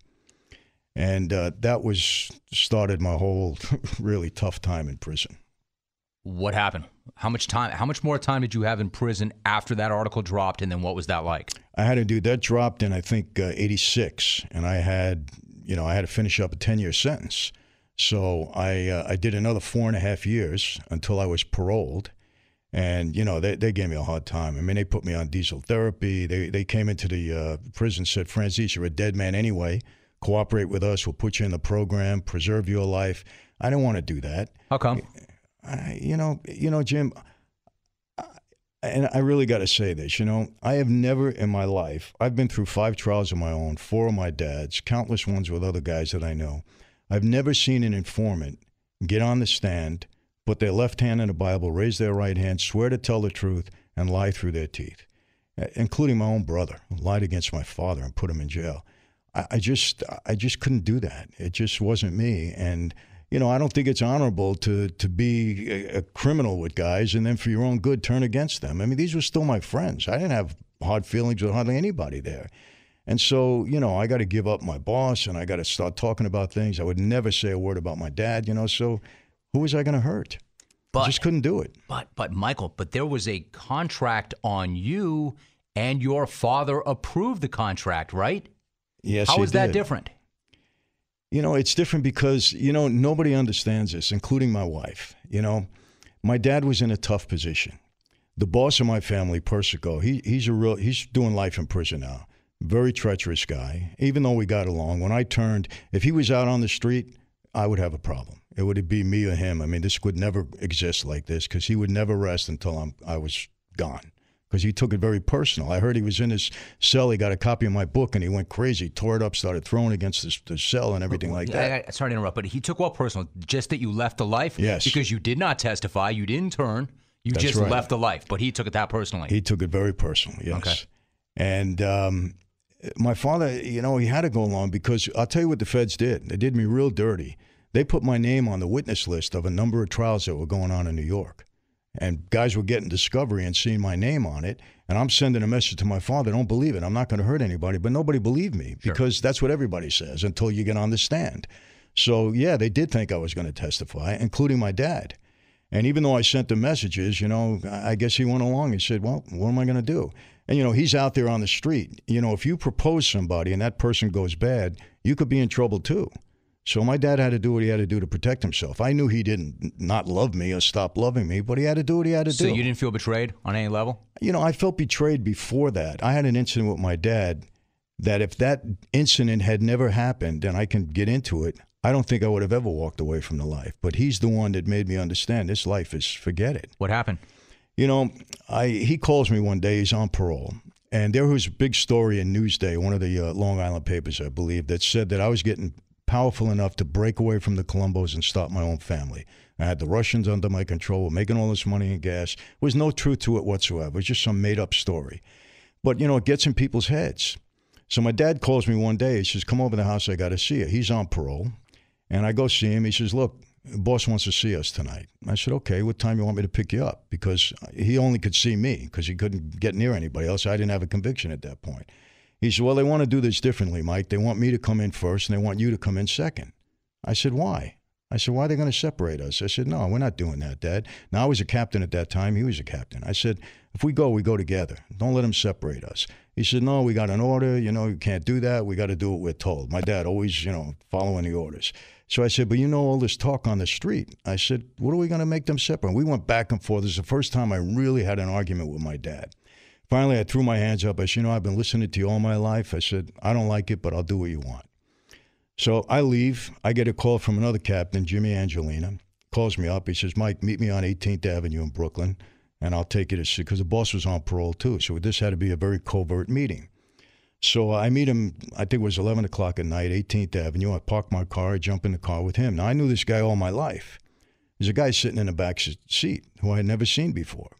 And uh, that was started my whole really tough time in prison. What happened? How much time? How much more time did you have in prison after that article dropped, and then what was that like? I had to do that dropped in I think uh, 86 and I had you know I had to finish up a 10 year sentence so I uh, I did another four and a half years until I was paroled and you know they, they gave me a hard time I mean they put me on diesel therapy they they came into the uh, prison said Franzese you're a dead man anyway cooperate with us we'll put you in the program preserve your life I didn't want to do that How come? I, you know, you know, Jim, I- and I really got to say this. You know, I have never in my life. I've been through five trials of my own, four of my dad's, countless ones with other guys that I know. I've never seen an informant get on the stand, put their left hand in the Bible, raise their right hand, swear to tell the truth, and lie through their teeth, including my own brother, lied against my father and put him in jail. I, I just, I just couldn't do that. It just wasn't me, and you know, I don't think it's honorable to to be a, a criminal with guys and then for your own good turn against them. I mean, these were still my friends. I didn't have hard feelings with hardly anybody there. And so, you know, I got to give up my boss and I got to start talking about things. I would never say a word about my dad, you know, so who was I going to hurt? I just couldn't do it. But but Michael, but there was a contract on you, and your father approved the contract, right? Yes, How is that different? You know, it's different because, you know, nobody understands this, including my wife. You know, my dad was in a tough position. the boss of my family, Persico, he he's a real he's doing life in prison now. Very treacherous guy. Even though we got along, when I turned, if he was out on the street, I would have a problem. It would be me or him. I mean, this would never exist like this because he would never rest until I'm I was gone. Because he took it very personal. I heard he was in his cell. He got a copy of my book and he went crazy, tore it up, started throwing against the, the cell and everything like that. I, I, sorry to interrupt, but he took what personal? Just that you left the life? Yes. Because you did not testify, you didn't turn, you That's just right. left the life. But he took it that personally. He took it very personally, yes. Okay. And um, my father, you know, he had to go along because I'll tell you what the feds did. They did me real dirty. They put my name on the witness list of a number of trials that were going on in New York. And guys were getting discovery and seeing my name on it. And I'm sending a message to my father don't believe it. I'm not going to hurt anybody. But nobody believed me because that's what everybody says until you get on the stand. So, yeah, they did think I was going to testify, including my dad. And even though I sent the messages, you know, I I guess he went along and said, well, what am I going to do? And, you know, he's out there on the street. You know, if you propose somebody and that person goes bad, you could be in trouble too. So my dad had to do what he had to do to protect himself. I knew he didn't not love me or stop loving me, but he had to do what he had to so do. So you didn't feel betrayed on any level? You know, I felt betrayed before that. I had an incident with my dad that if that incident had never happened, and I can get into it, I don't think I would have ever walked away from the life. But he's the one that made me understand this life is forget it. What happened? You know, I he calls me one day. He's on parole, and there was a big story in Newsday, one of the uh, Long Island papers, I believe, that said that I was getting powerful enough to break away from the Colombos and start my own family. I had the Russians under my control, making all this money in gas. There was no truth to it whatsoever. It was just some made up story. But you know, it gets in people's heads. So my dad calls me one day. He says, "Come over to the house. I got to see you." He's on parole, and I go see him. He says, "Look, boss wants to see us tonight." I said, "Okay. What time you want me to pick you up?" Because he only could see me because he couldn't get near anybody else. I didn't have a conviction at that point. He said, "Well, they want to do this differently, Mike. They want me to come in first, and they want you to come in second. I said, "Why?" I said, "Why are they going to separate us?" I said, "No, we're not doing that, Dad." Now I was a captain at that time. He was a captain. I said, "If we go, we go together. Don't let them separate us." He said, "No, we got an order. You know, you can't do that. We got to do what we're told." My dad always, you know, following the orders. So I said, "But you know all this talk on the street." I said, "What are we going to make them separate?" We went back and forth. This is the first time I really had an argument with my dad. Finally, I threw my hands up. I said, "You know, I've been listening to you all my life." I said, "I don't like it, but I'll do what you want." So I leave. I get a call from another captain, Jimmy Angelino. Calls me up. He says, Mike, meet me on 18th Avenue in Brooklyn, and I'll take you to because the boss was on parole too. So this had to be a very covert meeting. So I meet him, I think it was 11 o'clock at night, 18th Avenue. I park my car, I jump in the car with him. Now, I knew this guy all my life. There's a guy sitting in the back seat who I had never seen before.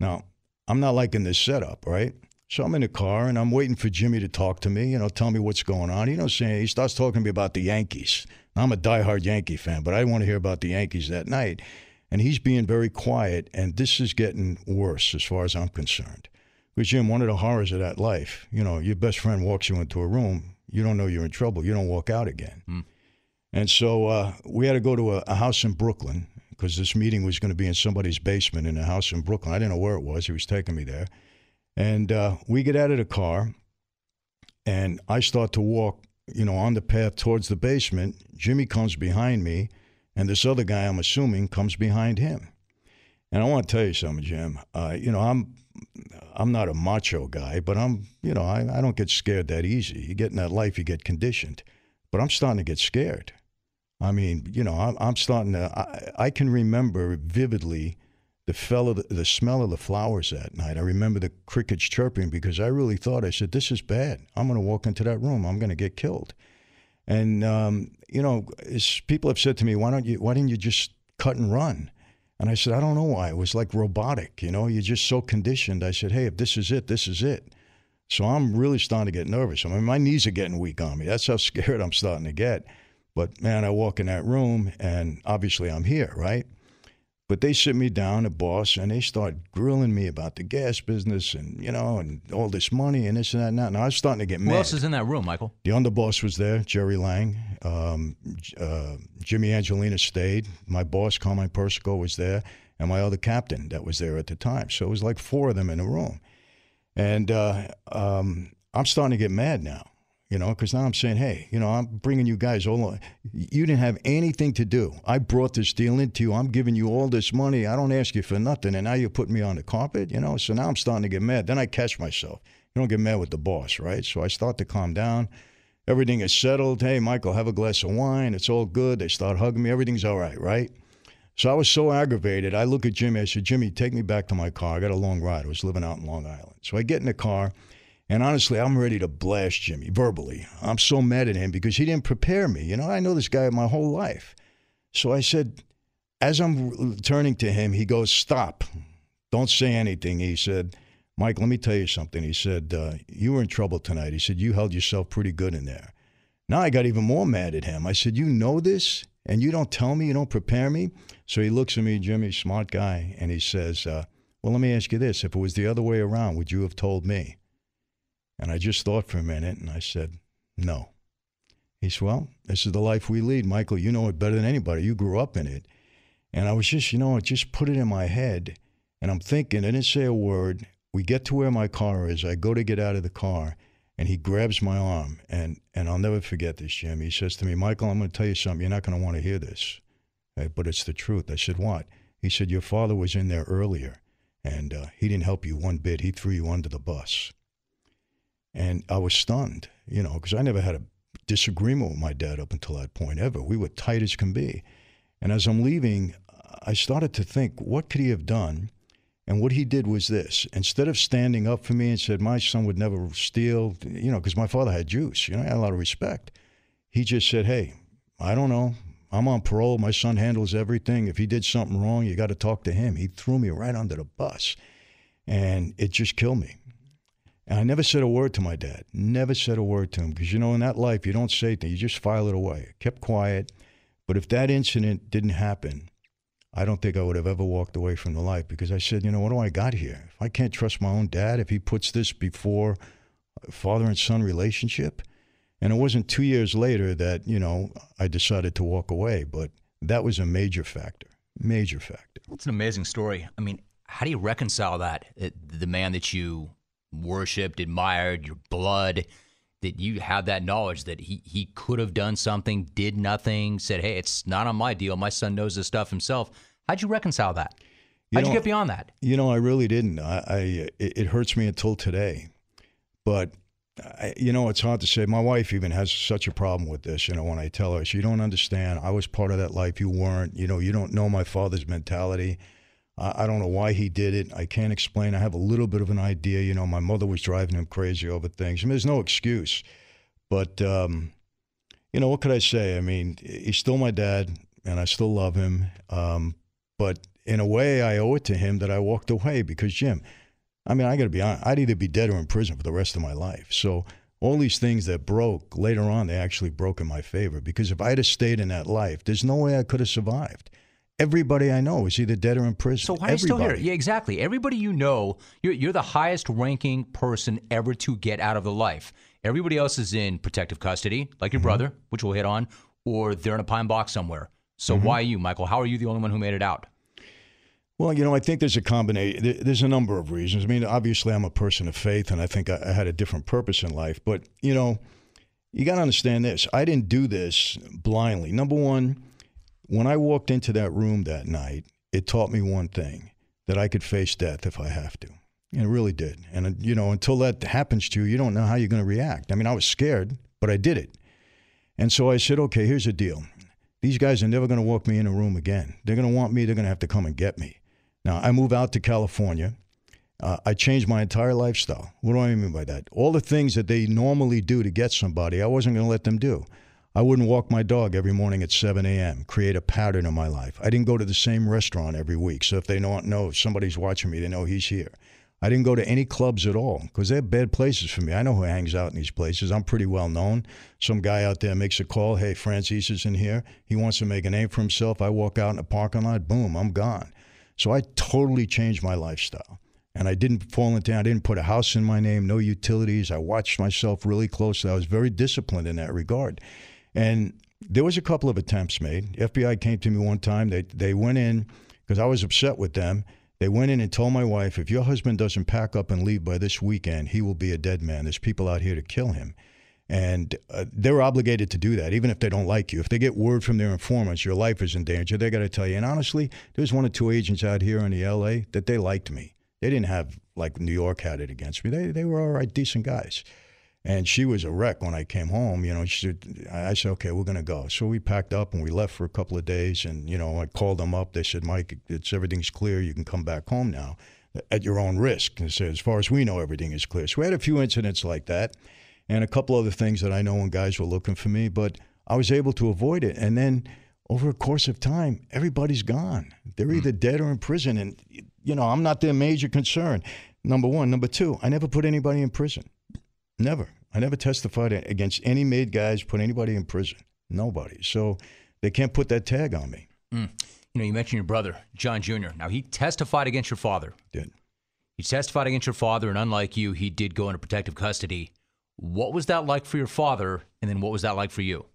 Now, I'm not liking this setup, right? So I'm in the car and I'm waiting for Jimmy to talk to me, you know, tell me what's going on. You know, saying he starts talking to me about the Yankees. Now, I'm a diehard Yankee fan, but I didn't want to hear about the Yankees that night. And he's being very quiet, and this is getting worse as far as I'm concerned. Because Jim, one of the horrors of that life, you know, your best friend walks you into a room, you don't know you're in trouble, you don't walk out again. And so uh, we had to go to a, a house in Brooklyn because this meeting was going to be in somebody's basement in a house in Brooklyn. I didn't know where it was. He was taking me there. And uh, we get out of the car, and I start to walk, you know, on the path towards the basement. Jimmy comes behind me, and this other guy, I'm assuming, comes behind him. And I want to tell you something, Jim. Uh, you know, I'm I'm not a macho guy, but I'm, you know, I, I don't get scared that easy. You get in that life, you get conditioned. But I'm starting to get scared. I mean, you know, I'm, I'm starting to. I, I can remember vividly the fell of the, smell of the flowers that night. I remember the crickets chirping because I really thought I said, "This is bad. I'm going to walk into that room. I'm going to get killed." And um, you know, people have said to me, "Why don't you? Why didn't you just cut and run?" And I said, "I don't know why. It was like robotic. You know, you're just so conditioned." I said, "Hey, if this is it, this is it." So I'm really starting to get nervous. I mean, my knees are getting weak on me. That's how scared I'm starting to get. But man, I walk in that room, and obviously I'm here, right? But they sit me down, the boss, and they start grilling me about the gas business and, you know, and all this money and this and that and that. And I was starting to get mad. Who else is in that room, Michael? The underboss was there, Gerry Lang. Um, uh, Jimmy Angelino stayed. My boss, Carmine Persico, was there, and my other captain that was there at the time. So it was like four of them in a room. And uh, um, I'm starting to get mad now. You know, because now I'm saying, hey, you know, I'm bringing you guys all. You didn't have anything to do. I brought this deal into you. I'm giving you all this money. I don't ask you for nothing, and now you're putting me on the carpet, you know. So now I'm starting to get mad. Then I catch myself. You don't get mad with the boss, right? So I start to calm down. Everything is settled. Hey, Michael, have a glass of wine. It's all good. They start hugging me. Everything's all right, right? So I was so aggravated. I look at Jimmy. I said, Jimmy, take me back to my car. I got a long ride. I was living out in Long Island. So I get in the car. And honestly, I'm ready to blast Jimmy verbally. I'm so mad at him because he didn't prepare me. You know, I know this guy my whole life. So I said, as I'm turning to him, he goes, Stop. Don't say anything. He said, Mike, let me tell you something. He said, uh, You were in trouble tonight. He said, You held yourself pretty good in there. Now I got even more mad at him. I said, You know this? And you don't tell me, you don't prepare me? So he looks at me, Jimmy, smart guy, and he says, uh, Well, let me ask you this. If it was the other way around, would you have told me? And I just thought for a minute and I said, no. He said, well, this is the life we lead. Michael, you know it better than anybody. You grew up in it. And I was just, you know, it just put it in my head. And I'm thinking, I didn't say a word. We get to where my car is. I go to get out of the car and he grabs my arm. And, and I'll never forget this, Jim. He says to me, Michael, I'm going to tell you something. You're not going to want to hear this, but it's the truth. I said, what? He said, your father was in there earlier and uh, he didn't help you one bit. He threw you under the bus. And I was stunned, you know, because I never had a disagreement with my dad up until that point ever. We were tight as can be. And as I'm leaving, I started to think, what could he have done? And what he did was this instead of standing up for me and said, my son would never steal, you know, because my father had juice, you know, I had a lot of respect. He just said, hey, I don't know. I'm on parole. My son handles everything. If he did something wrong, you got to talk to him. He threw me right under the bus. And it just killed me. And I never said a word to my dad. Never said a word to him because you know in that life you don't say things. You just file it away. I kept quiet. But if that incident didn't happen, I don't think I would have ever walked away from the life because I said, you know, what do I got here? If I can't trust my own dad, if he puts this before father and son relationship, and it wasn't two years later that you know I decided to walk away, but that was a major factor. Major factor. It's an amazing story. I mean, how do you reconcile that? Eh, the man that you worshipped, admired, your blood, that you have that knowledge that he, he could have done something, did nothing, said, hey, it's not on my deal. My son knows this stuff himself. How'd you reconcile that? How'd you, know, you get beyond that? You know, I really didn't. I, I it, it hurts me until today. But I, you know, it's hard to say. My wife even has such a problem with this. You know, when I tell her, she don't understand. I was part of that life. You weren't. You know, you don't know my father's mentality. I don't know why he did it. I can't explain. I have a little bit of an idea. You know, my mother was driving him crazy over things. I mean, there's no excuse. But, um, you know, what could I say? I mean, he's still my dad, and I still love him. Um, but in a way, I owe it to him that I walked away because, Jim, I mean, I got to be honest, I'd either be dead or in prison for the rest of my life. So all these things that broke, later on, they actually broke in my favor because if I'd have stayed in that life, there's no way I could have survived. Everybody I know is either dead or in prison. So why are you still here? Yeah, exactly. Everybody you know, you're, you're the highest ranking person ever to get out of the life. Everybody else is in protective custody, like your mm-hmm. brother, which we'll hit on, or they're in a pine box somewhere. So mm-hmm. why you, Michael? How are you the only one who made it out? Well, you know, I think there's a combination. There's a number of reasons. I mean, obviously, I'm a person of faith, and I think I had a different purpose in life. But you know, you got to understand this. I didn't do this blindly. Number one when I walked into that room that night, it taught me one thing that I could face death if I have to. And it really did. And, uh, you know, until that happens to you, you don't know how you're going to react. I mean, I was scared, but I did it. And so I said, okay, here's the deal. These guys are never going to walk me in a room again. They're going to want me, they're going to have to come and get me. Now, I move out to California. Uh, I changed my entire lifestyle. What do I mean by that? All the things that they normally do to get somebody, I wasn't going to let them do. I wouldn't walk my dog every morning at 7 a.m., create a pattern in my life. I didn't go to the same restaurant every week. So if they don't know if somebody's watching me, they know he's here. I didn't go to any clubs at all because they're bad places for me. I know who hangs out in these places. I'm pretty well known. Some guy out there makes a call. Hey, Franzese is in here. He wants to make a name for himself. I walk out in the parking lot. Boom, I'm gone. So I totally changed my lifestyle. And I didn't fall into, I didn't put a house in my name, no utilities. I watched myself really closely. I was very disciplined in that regard. And there was a couple of attempts made. FBI came to me one time. They they went in because I was upset with them. They went in and told my wife, if your husband doesn't pack up and leave by this weekend, he will be a dead man. There's people out here to kill him. And uh, they're obligated to do that, even if they don't like you. If they get word from their informants your life is in danger, they got to tell you. And honestly, there's one or two agents out here in the LA that they liked me. They didn't have like New York had it against me. They they were all right, decent guys. And she was a wreck when I came home. You know, she said, I said, okay, we're going to go. So we packed up and we left for a couple of days. And, you know, I called them up. They said, Mike, it's everything's clear. You can come back home now at your own risk. And said, as far as we know, everything is clear. So we had a few incidents like that and a couple other things that I know when guys were looking for me, but I was able to avoid it. And then over a course of time, everybody's gone. They're hmm. either dead or in prison. And, you know, I'm not their major concern. Number one. Number two, I never put anybody in prison. Never. I never testified against any made guys, put anybody in prison. Nobody. So they can't put that tag on me. Mm. You know, you mentioned your brother, John Jr. Now, he testified against your father. Did. He testified against your father, and unlike you, he did go into protective custody. What was that like for your father, and then what was that like for you?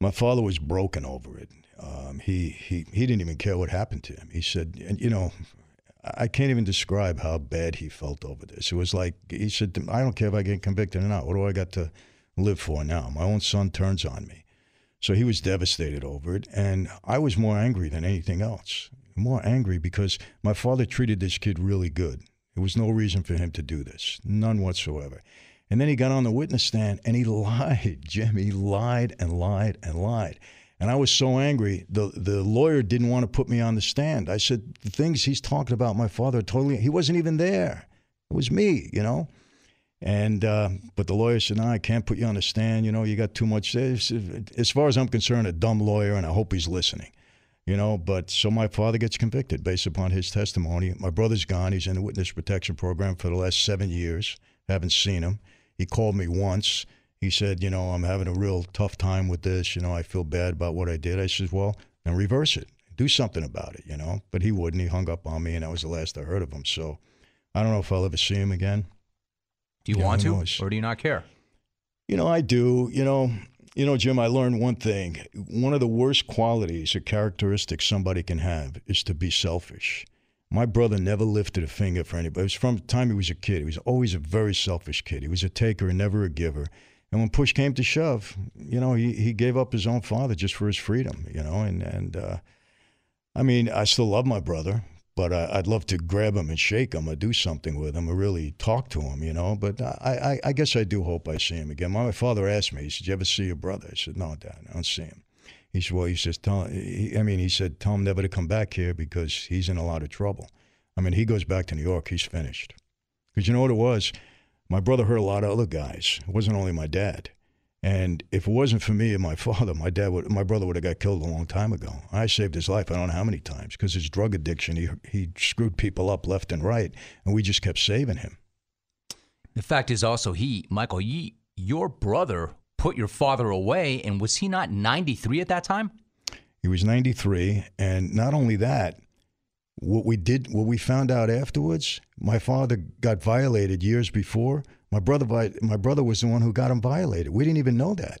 My father was broken over it. Um, he, he, he didn't even care what happened to him. He said, and you know, I can't even describe how bad he felt over this. It was like he said, "I don't care if I get convicted or not. What do I got to live for now? My own son turns on me." So he was devastated over it, and I was more angry than anything else. More angry because my father treated this kid really good. There was no reason for him to do this, none whatsoever. And then he got on the witness stand and he lied, Jim. He lied and lied and lied. And I was so angry. The the lawyer didn't want to put me on the stand. I said the things he's talking about my father totally. He wasn't even there. It was me, you know. And uh, but the lawyer said, "No, I can't put you on the stand. You know, you got too much." As far as I'm concerned, a dumb lawyer, and I hope he's listening. You know, but so my father gets convicted based upon his testimony. My brother's gone. He's in the witness protection program for the last seven years. Haven't seen him. He called me once he said, you know, I'm having a real tough time with this. You know, I feel bad about what I did. I said, well, then reverse it. Do something about it, you know. But he wouldn't. He hung up on me, and that was the last I heard of him. So I don't know if I'll ever see him again. Do you want to, or do you not care? You know, I do. You know, you know, Jim. I learned one thing. One of the worst qualities or characteristics somebody can have is to be selfish. My brother never lifted a finger for anybody. It was from the time he was a kid. He was always a very selfish kid. He was a taker and never a giver. And when push came to shove, you know, he, he gave up his own father just for his freedom, you know. And, and uh, I mean, I still love my brother, but I, I'd love to grab him and shake him or do something with him or really talk to him, you know. But I, I, I guess I do hope I see him again. My father asked me, he said, You ever see your brother? I said, No, Dad, I don't see him. He said, Well, he says, tell, he, I mean, he said, Tell him never to come back here because he's in a lot of trouble. I mean, he goes back to New York, he's finished. Because you know what it was? My brother hurt a lot of other guys. It wasn't only my dad. And if it wasn't for me and my father, my dad would, my brother would have got killed a long time ago. I saved his life. I don't know how many times because his drug addiction. He he screwed people up left and right, and we just kept saving him. The fact is also he, Michael, ye, your brother put your father away, and was he not 93 at that time? He was 93, and not only that, what we did, what we found out afterwards, my father got violated years before. My brother, my brother was the one who got him violated. We didn't even know that.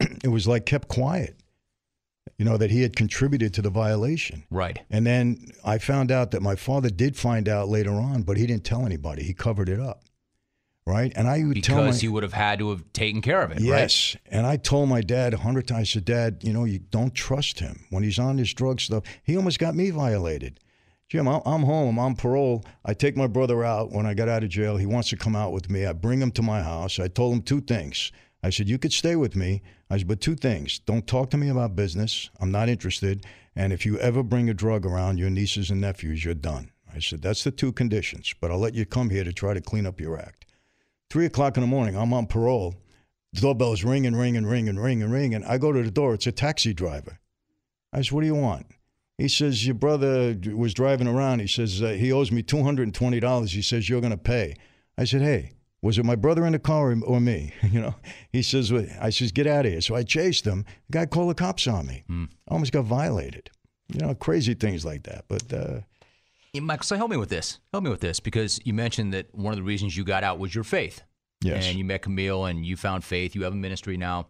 it was like kept quiet, you know, that he had contributed to the violation. Right. And then I found out that my father did find out later on, but he didn't tell anybody. He covered it up. Right. And I would tell my, Because he would have had to have taken care of it, right? Yes. And I told my dad a hundred times, I said, Dad, you know, you don't trust him. When he's on his drug stuff, he almost got me violated. Jim, I'm home. I'm on parole. I take my brother out when I got out of jail. He wants to come out with me. I bring him to my house. I told him two things. I said, You could stay with me. I said, But two things. Don't talk to me about business. I'm not interested. And if you ever bring a drug around your nieces and nephews, you're done. I said, That's the two conditions. But I'll let you come here to try to clean up your act. Three o'clock in the morning, I'm on parole. The doorbell's ringing, ringing, ringing, ringing, ringing. And I go to the door. It's a taxi driver. I said, What do you want? He says, Your brother was driving around. He says, uh, He owes me $220. He says, You're going to pay. I said, Hey, was it my brother in the car or, or me? you know, he says, "Well," I says, Get out of here. So I chased him. The guy called the cops on me. I almost got violated. You know, crazy things like that. But, uh, Yeah, Michael, so help me with this. Help me with this because you mentioned that one of the reasons you got out was your faith. Yes. And you met Camille and you found faith. You have a ministry now.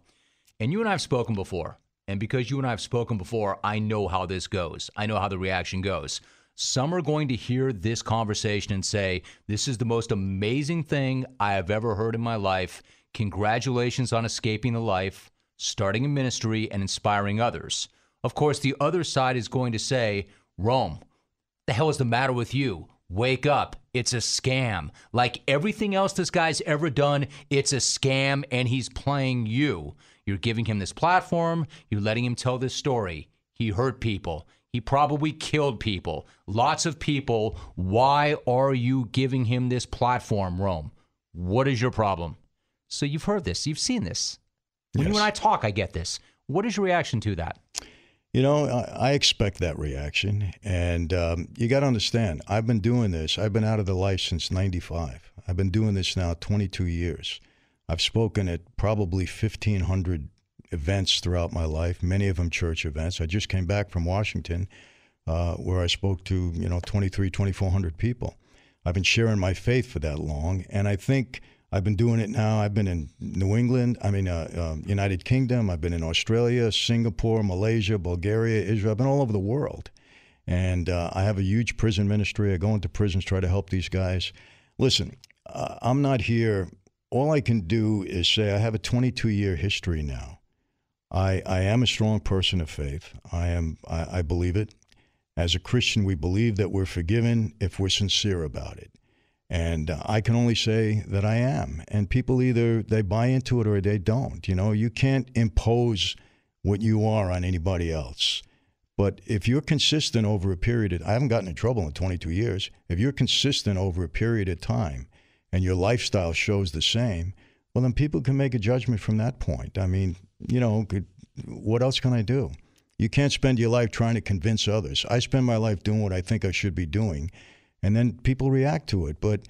And you and I have spoken before. And because you and I have spoken before, I know how this goes. I know how the reaction goes. Some are going to hear this conversation and say, This is the most amazing thing I have ever heard in my life. Congratulations on escaping the life, starting a ministry, and inspiring others. Of course, the other side is going to say, Rome, the hell is the matter with you? Wake up. It's a scam. Like everything else this guy's ever done, it's a scam and he's playing you. You're giving him this platform, you're letting him tell this story. He hurt people. He probably killed people. Lots of people. Why are you giving him this platform, Rome? What is your problem? So you've heard this, you've seen this. When Yes. you and I talk, I get this. What is your reaction to that? You know, I, expect that reaction. And um, you got to understand, I've been doing this. I've been out of the life since 95. I've been doing this now 22 years. I've spoken at probably 1,500 events throughout my life, many of them church events. I just came back from Washington uh, where I spoke to, you know, 23, 2,400 people. I've been sharing my faith for that long. And I think I've been doing it now. I've been in New England, I mean, uh, um, United Kingdom. I've been in Australia, Singapore, Malaysia, Bulgaria, Israel. I've been all over the world. And uh, I have a huge prison ministry. I go into prisons, try to help these guys. Listen, uh, I'm not here. All I can do is say I have a 22 year history now. I, I am a strong person of faith. I am. I, I believe it. As a Christian, we believe that we're forgiven if we're sincere about it. And uh, I can only say that I am. And people either they buy into it or they don't. You know, you can't impose what you are on anybody else. But if you're consistent over a period of, I haven't gotten in trouble in 22 years. If you're consistent over a period of time and your lifestyle shows the same, well, then people can make a judgment from that point. I mean, you know, what else can I do? You can't spend your life trying to convince others. I spend my life doing what I think I should be doing, and then people react to it. But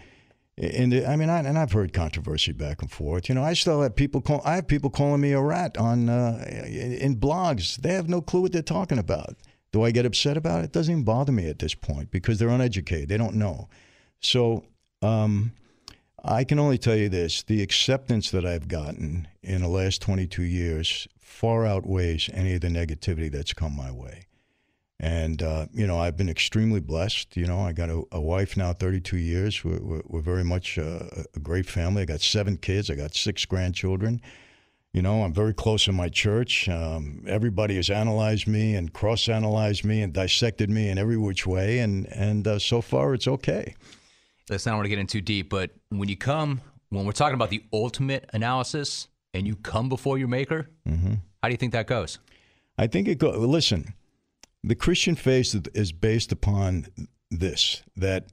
the, I mean, I, and I've heard controversy back and forth. You know, I still have people call. I have people calling me a rat on uh, in blogs. They have no clue what they're talking about. Do I get upset about it? It doesn't even bother me at this point because they're uneducated. They don't know. So um, I can only tell you this: the acceptance that I've gotten in the last 22 years far outweighs any of the negativity that's come my way. And, uh, you know, I've been extremely blessed. You know, I got a, a wife now, 32 years. We're, we're, we're very much a, a great family. I got seven kids, I got six grandchildren. You know, I'm very close in my church. Um, everybody has analyzed me and cross analyzed me and dissected me in every which way. And, and uh, so far, it's okay. Listen, I don't want to get in too deep, but when you come, when we're talking about the ultimate analysis and you come before your maker, Mm-hmm. how do you think that goes? I think it goes, Listen, the Christian faith is based upon this: that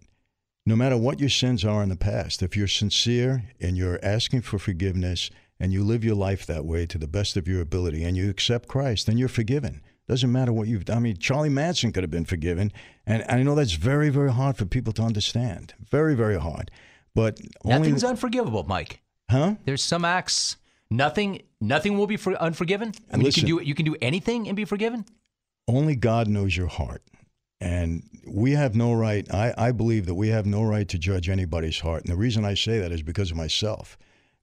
no matter what your sins are in the past, if you're sincere and you're asking for forgiveness and you live your life that way to the best of your ability and you accept Christ, then you're forgiven. Doesn't matter what you've done. I mean, Charlie Manson could have been forgiven, and I know that's very, very hard for people to understand. Very, very hard. But only, Nothing's unforgivable, Mike. huh? There's some acts. Nothing. Nothing will be for, unforgiven. I mean, Listen. you can do you can do anything and be forgiven. only God knows your heart. And we have no right, I, I believe that we have no right to judge anybody's heart. And the reason I say that is because of myself,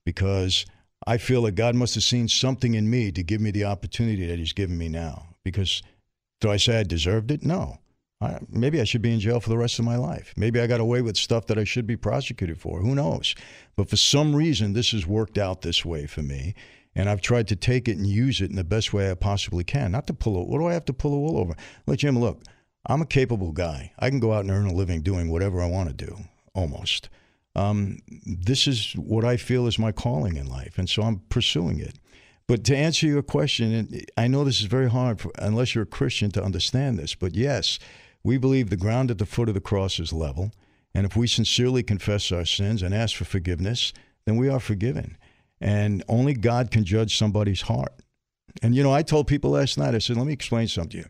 because I feel that God must have seen something in me to give me the opportunity that He's given me now. Because do I say I deserved it? No. I, maybe I should be in jail for the rest of my life. Maybe I got away with stuff that I should be prosecuted for. Who knows? But for some reason, this has worked out this way for me. And I've tried to take it and use it in the best way I possibly can. Not to pull it. What do I have to pull the wool over? Let Jim look. I'm a capable guy. I can go out and earn a living doing whatever I want to do, almost. Um, this is what I feel is my calling in life, and so I'm pursuing it. But to answer your question, and I know this is very hard for, unless you're a Christian to understand this, but yes, we believe the ground at the foot of the cross is level. And if we sincerely confess our sins and ask for forgiveness, then we are forgiven. And only God can judge somebody's heart. And you know, I told people last night, I said, let me explain something to you.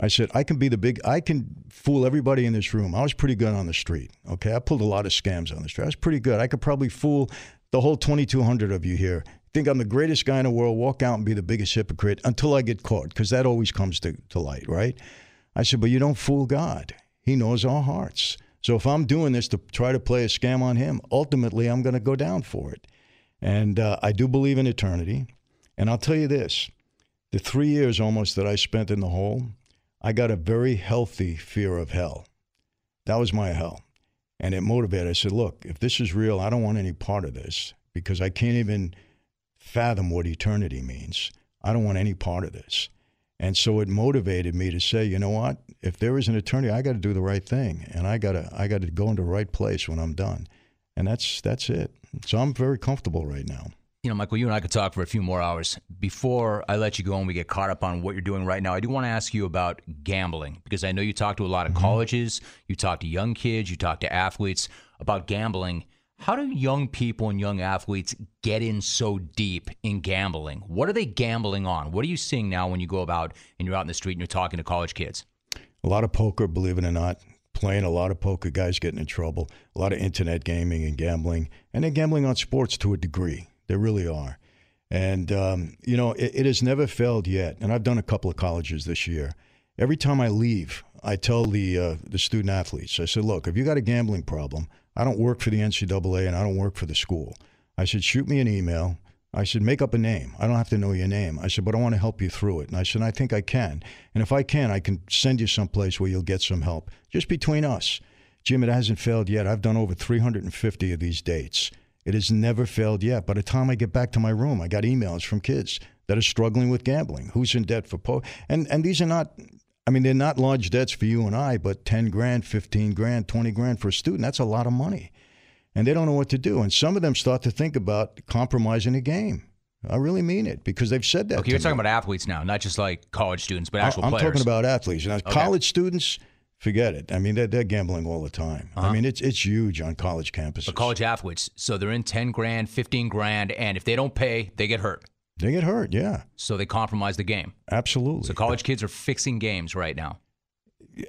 I said, I can be the big, I can fool everybody in this room. I was pretty good on the street. Okay. I pulled a lot of scams on the street. I was pretty good. I could probably fool the whole 2,200 of you here. Think I'm the greatest guy in the world, walk out and be the biggest hypocrite until I get caught, because that always comes to, to light, right? I said, but you don't fool God. He knows our hearts. So if I'm doing this to try to play a scam on him, ultimately I'm going to go down for it. And uh, I do believe in eternity. And I'll tell you this the three years almost that I spent in the hole, I got a very healthy fear of hell. That was my hell. And it motivated. I said, look, if this is real, I don't want any part of this because I can't even fathom what eternity means. I don't want any part of this. And so it motivated me to say, you know what? If there is an eternity, I got to do the right thing, and I got to I got to go into the right place when I'm done. And that's that's it. So I'm very comfortable right now. You know, Michael, you and I could talk for a few more hours. Before I let you go and we get caught up on what you're doing right now, I do want to ask you about gambling because I know you talk to a lot of mm-hmm. colleges, you talk to young kids, you talk to athletes about gambling. How do young people and young athletes get in so deep in gambling? What are they gambling on? What are you seeing now when you go about and you're out in the street and you're talking to college kids? A lot of poker, believe it or not, playing a lot of poker, guys getting in trouble, a lot of internet gaming and gambling, and they're gambling on sports to a degree. They really are. And, um, you know, it, it has never failed yet. And I've done a couple of colleges this year. Every time I leave, I tell the, uh, the student athletes, I said, look, if you got a gambling problem, I don't work for the NCAA and I don't work for the school. I said, shoot me an email. I said, make up a name. I don't have to know your name. I said, but I want to help you through it. And I said, I think I can. And if I can, I can send you someplace where you'll get some help. Just between us. Jim, it hasn't failed yet. I've done over 350 of these dates. It has never failed yet. By the time I get back to my room, I got emails from kids that are struggling with gambling. Who's in debt for poker? And and these are not. I mean, they're not large debts for you and I, but 10 grand, 15 grand, 20 grand for a student, that's a lot of money. And they don't know what to do. And some of them start to think about compromising the game. I really mean it because they've said that. Okay, you're me. talking about athletes now, not just like college students, but actual I'm players. talking about athletes. Now, Okay. college students, forget it. I mean, they're, they're gambling all the time. Uh-huh. I mean, it's it's huge on college campuses. But college athletes, so they're in 10 grand, 15 grand, and if they don't pay, they get hurt. They get hurt, yeah. So they compromise the game. Absolutely. So college kids are fixing games right now.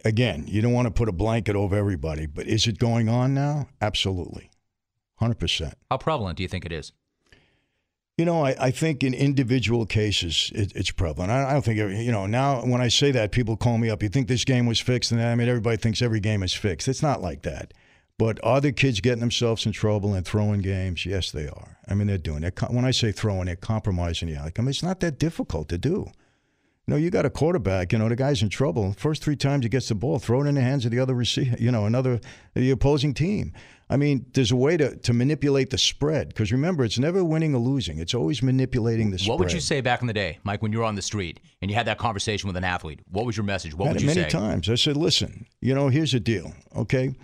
Again, you don't want to put a blanket over everybody, but is it going on now? Absolutely. 100%. How prevalent do you think it is? You know, I, I think in individual cases, it, it's prevalent. I, I don't think, you know, now when I say that, people call me up. You think this game was fixed? And I mean, everybody thinks every game is fixed. It's not like that. But are the kids getting themselves in trouble and throwing games? Yes, they are. I mean, they're doing it. When I say throwing, they're compromising the outcome. It's not that difficult to do. You know, you got a quarterback, you know, the guy's in trouble. First three times he gets the ball, throw it in the hands of the other receiver, you know, another, the opposing team. I mean, there's a way to, to manipulate the spread. Because remember, it's never winning or losing, it's always manipulating the spread. What would you say back in the day, Mike, when you were on the street and you had that conversation with an athlete? What was your message? What Had would you many say? times. I said, listen, you know, here's the deal, okay?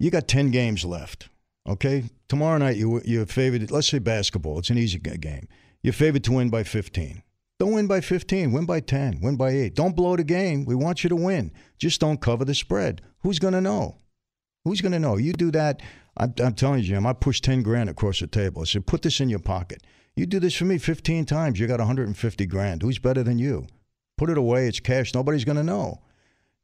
You got 10 games left, okay? Tomorrow night, you, you're favored, let's say basketball, it's an easy game. You're favored to win by 15. Don't win by 15, win by 10, win by 8. Don't blow the game. We want you to win. Just don't cover the spread. Who's going to know? Who's going to know? You do that. I'm, I'm telling you, Jim, I pushed 10 grand across the table. I said, put this in your pocket. You do this for me 15 times, you got 150 grand. Who's better than you? Put it away. It's cash. Nobody's going to know.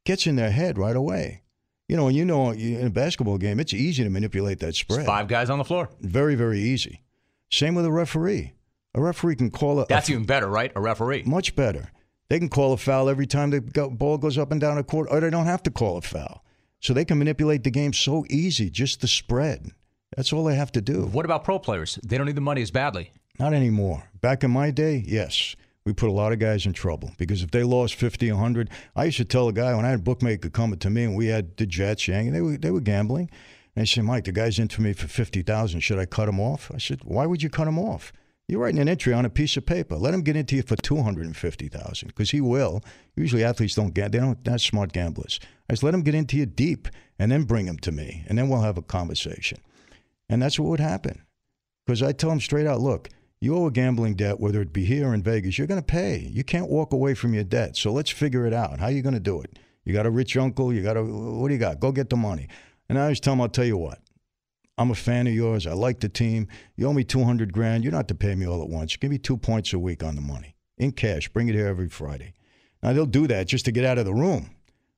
Gets in their head right away. You know, you know, in a basketball game, it's easy to manipulate that spread. Five guys on the floor. Very, very easy. Same with a referee. A referee can call a. That's a, even better, right? A referee. much better. They can call a foul every time the ball goes up and down a court, or they don't have to call a foul. So they can manipulate the game so easy, just the spread. That's all they have to do. What about pro players? They don't need the money as badly. Not anymore. Back in my day, yes. We put a lot of guys in trouble because if they lost 50, 100, I used to tell a guy when I had a bookmaker coming to me and we had the Jets, Yang, and they were, they were gambling. And they said, Mike, the guy's in for me for 50000 Should I cut him off? I said, why would you cut him off? You're writing an entry on a piece of paper. Let him get into you for 250000 because he will. Usually athletes don't get, they don't, they're smart gamblers. I said, let him get into you deep and then bring him to me and then we'll have a conversation. And that's what would happen. Because I tell them straight out, look, you owe a gambling debt, whether it be here or in Vegas, you're going to pay. You can't walk away from your debt. So let's figure it out. How are you going to do it? You got a rich uncle. You got a, what do you got? Go get the money. And I always tell them, I'll tell you what. I'm a fan of yours. I like the team. You owe me 200 grand. You don't have to pay me all at once. Give me two points a week on the money in cash. Bring it here every Friday. Now, they'll do that just to get out of the room.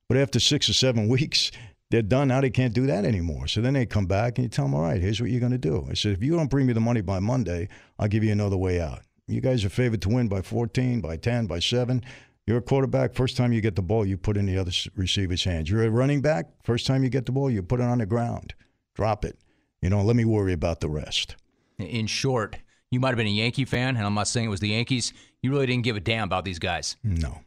But after six or seven weeks, they're done. Now they can't do that anymore. So then they come back and you tell them, all right, here's what you're going to do. I said, if you don't bring me the money by Monday, I'll give you another way out. You guys are favored to win by 14, by 10, by 7. You're a quarterback. First time you get the ball, you put it in the other receiver's hands. You're a running back. First time you get the ball, you put it on the ground. Drop it. You know, let me worry about the rest. In short, you might have been a Yankee fan, and I'm not saying it was the Yankees. You really didn't give a damn about these guys. No.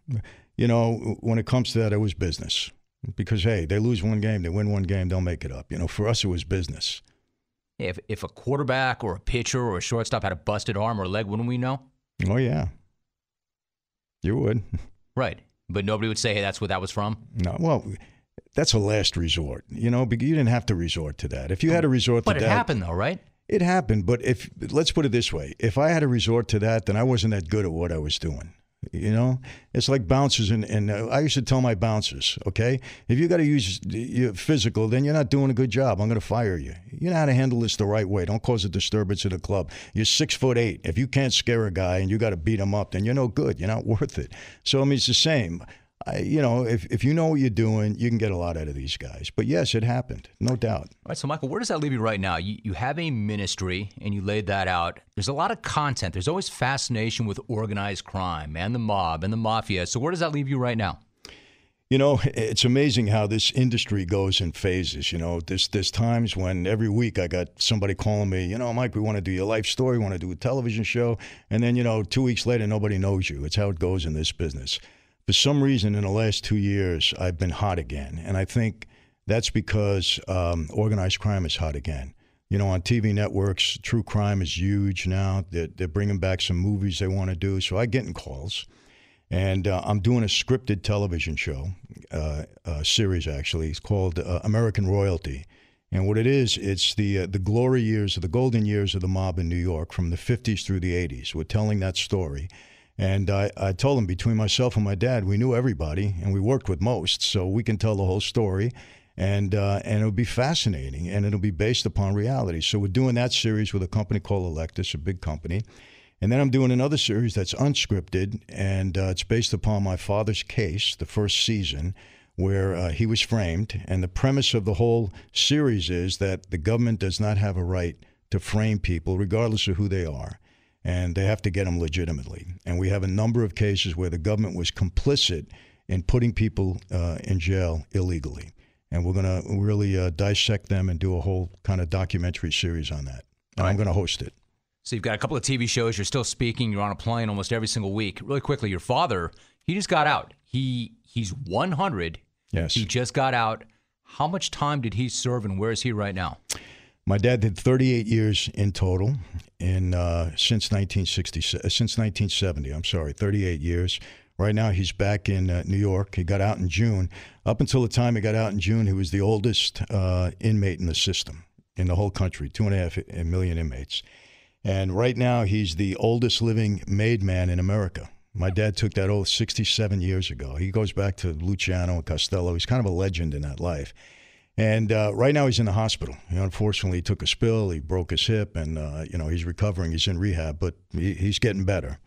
You know, when it comes to that, it was business. Because hey, they lose one game, they win one game, they'll make it up. You know, for us it was business. If if a quarterback or a pitcher or a shortstop had a busted arm or leg, wouldn't we know? Oh yeah, you would. Right, but nobody would say, "Hey, that's what that was from." No, well, that's a last resort. You know, because you didn't have to resort to that. If you had to resort But to that, but it happened though, right? It happened, but if let's put it this way, if I had to resort to that, then I wasn't that good at what I was doing. You know, it's like bouncers, and, and uh, I used to tell my bouncers, okay, if you got to use your physical, then you're not doing a good job. I'm going to fire you. You know how to handle this the right way. Don't cause a disturbance in the club. You're six foot eight. If you can't scare a guy and you got to beat him up, then you're no good. You're not worth it. So I mean, it's the same. I, you know, if, if you know what you're doing, you can get a lot out of these guys. But yes, it happened, no doubt. All right, so Michael, where does that leave you right now? You, you have a ministry and you laid that out. There's a lot of content. There's always fascination with organized crime and the mob and the mafia. So where does that leave you right now? You know, it's amazing how this industry goes in phases. You know, there's there's times when every week I got somebody calling me, you know, Mike, we want to do your life story, we want to do a television show, and then you know, two weeks later, nobody knows you. It's how it goes in this business. For some reason, in the last two years, I've been hot again, and I think that's because um, organized crime is hot again. You know, on TV networks, true crime is huge now. They're, they're bringing back some movies they want to do, so I get in calls. And uh, I'm doing a scripted television show, uh, uh, series actually. It's called uh, American Royalty. And what it is, it's the uh, the glory years, the golden years of the mob in New York, from the 50s through the 80s. We're telling that story. And I, I told him between myself and my dad, we knew everybody and we worked with most, so we can tell the whole story. And uh, and it'll be fascinating, and it'll be based upon reality. So we're doing that series with a company called Electus, a big company. And then I'm doing another series that's unscripted, and uh, it's based upon my father's case, the first season, where uh, he was framed. And the premise of the whole series is that the government does not have a right to frame people, regardless of who they are. And they have to get them legitimately. And we have a number of cases where the government was complicit in putting people uh, in jail illegally. And we're going to really uh, dissect them and do a whole kind of documentary series on that. And I'm going to host it. So you've got a couple of TV shows. You're still speaking. You're on a plane almost every single week. Really quickly, your father, he just got out. He he's 100. Yes. He just got out. How much time did he serve, and where is he right now? My dad did 38 years in total in uh, since 1960 uh, since 1970. I'm sorry, 38 years. Right now, he's back in uh, New York. He got out in June. Up until the time he got out in June, he was the oldest uh, inmate in the system in the whole country, two and a half million inmates. And right now, he's the oldest living made man in America. My dad took that oath 67 years ago. He goes back to Luciano and Costello. He's kind of a legend in that life. And uh, right now, he's in the hospital. Know, unfortunately, he took a spill. He broke his hip, and uh, you know he's recovering. He's in rehab, but he, he's getting better.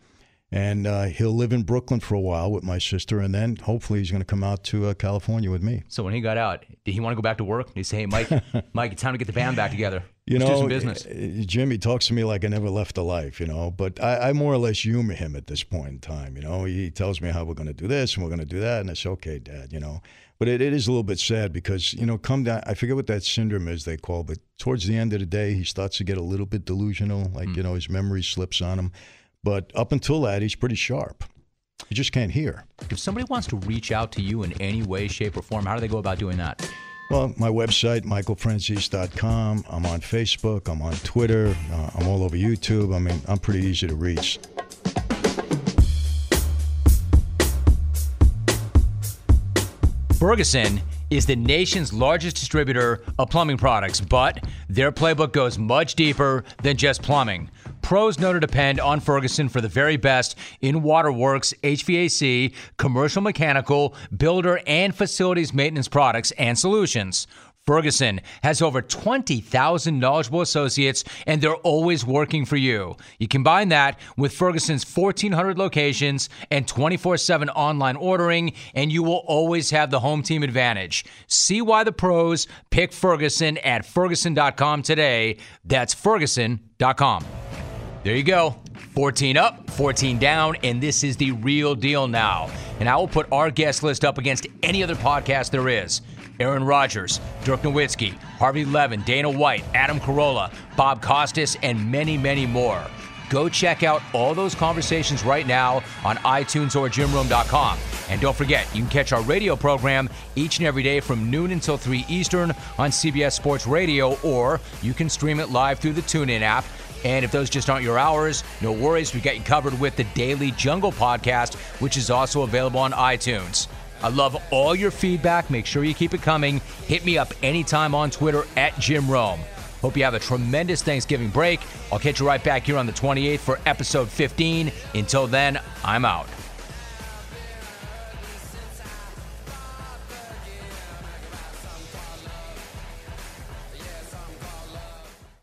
And uh, he'll live in Brooklyn for a while with my sister, and then hopefully he's going to come out to uh, California with me. So when he got out, did he want to go back to work? Did he say, "Hey, Mike, Mike, it's time to get the band back together. You Let's know, do some business." uh, Jimmy talks to me like I never left the life, you know. But I, I more or less humor him at this point in time. You know, he tells me how we're going to do this and we're going to do that, and it's okay, Dad. You know, but it, it is a little bit sad because you know, come down. I forget what that syndrome is they call, but towards the end of the day, he starts to get a little bit delusional. Like you know, his memory slips on him. But up until that, he's pretty sharp. You just can't hear. If somebody wants to reach out to you in any way, shape, or form, how do they go about doing that? Well, my website, michaelfranzese.com. I'm on Facebook. I'm on Twitter. Uh, I'm all over YouTube. I mean, I'm pretty easy to reach. Ferguson is the nation's largest distributor of plumbing products, but their playbook goes much deeper than just plumbing. Pros know to depend on Ferguson for the very best in waterworks, HVAC, commercial mechanical, builder, and facilities maintenance products and solutions. Ferguson has over 20,000 knowledgeable associates, and they're always working for you. You combine that with Ferguson's 1,400 locations and 24 7 online ordering, and you will always have the home team advantage. See why the pros pick Ferguson at Ferguson.com today. That's Ferguson.com. There you go. 14 up, 14 down, and this is the real deal now. And I will put our guest list up against any other podcast there is. Aaron Rodgers, Dirk Nowitzki, Harvey Levin, Dana White, Adam Carolla, Bob Costas, and many, many more. Go check out all those conversations right now on iTunes or jimrome.com. And don't forget, you can catch our radio program each and every day from noon until 3 Eastern on CBS Sports Radio, or you can stream it live through the TuneIn app. And if those just aren't your hours, no worries. We got you covered with the Daily Jungle podcast, which is also available on iTunes. I love all your feedback. Make sure you keep it coming. Hit me up anytime on Twitter at Jim Rome. Hope you have a tremendous Thanksgiving break. I'll catch you right back here on the 28th for episode 15. Until then, I'm out.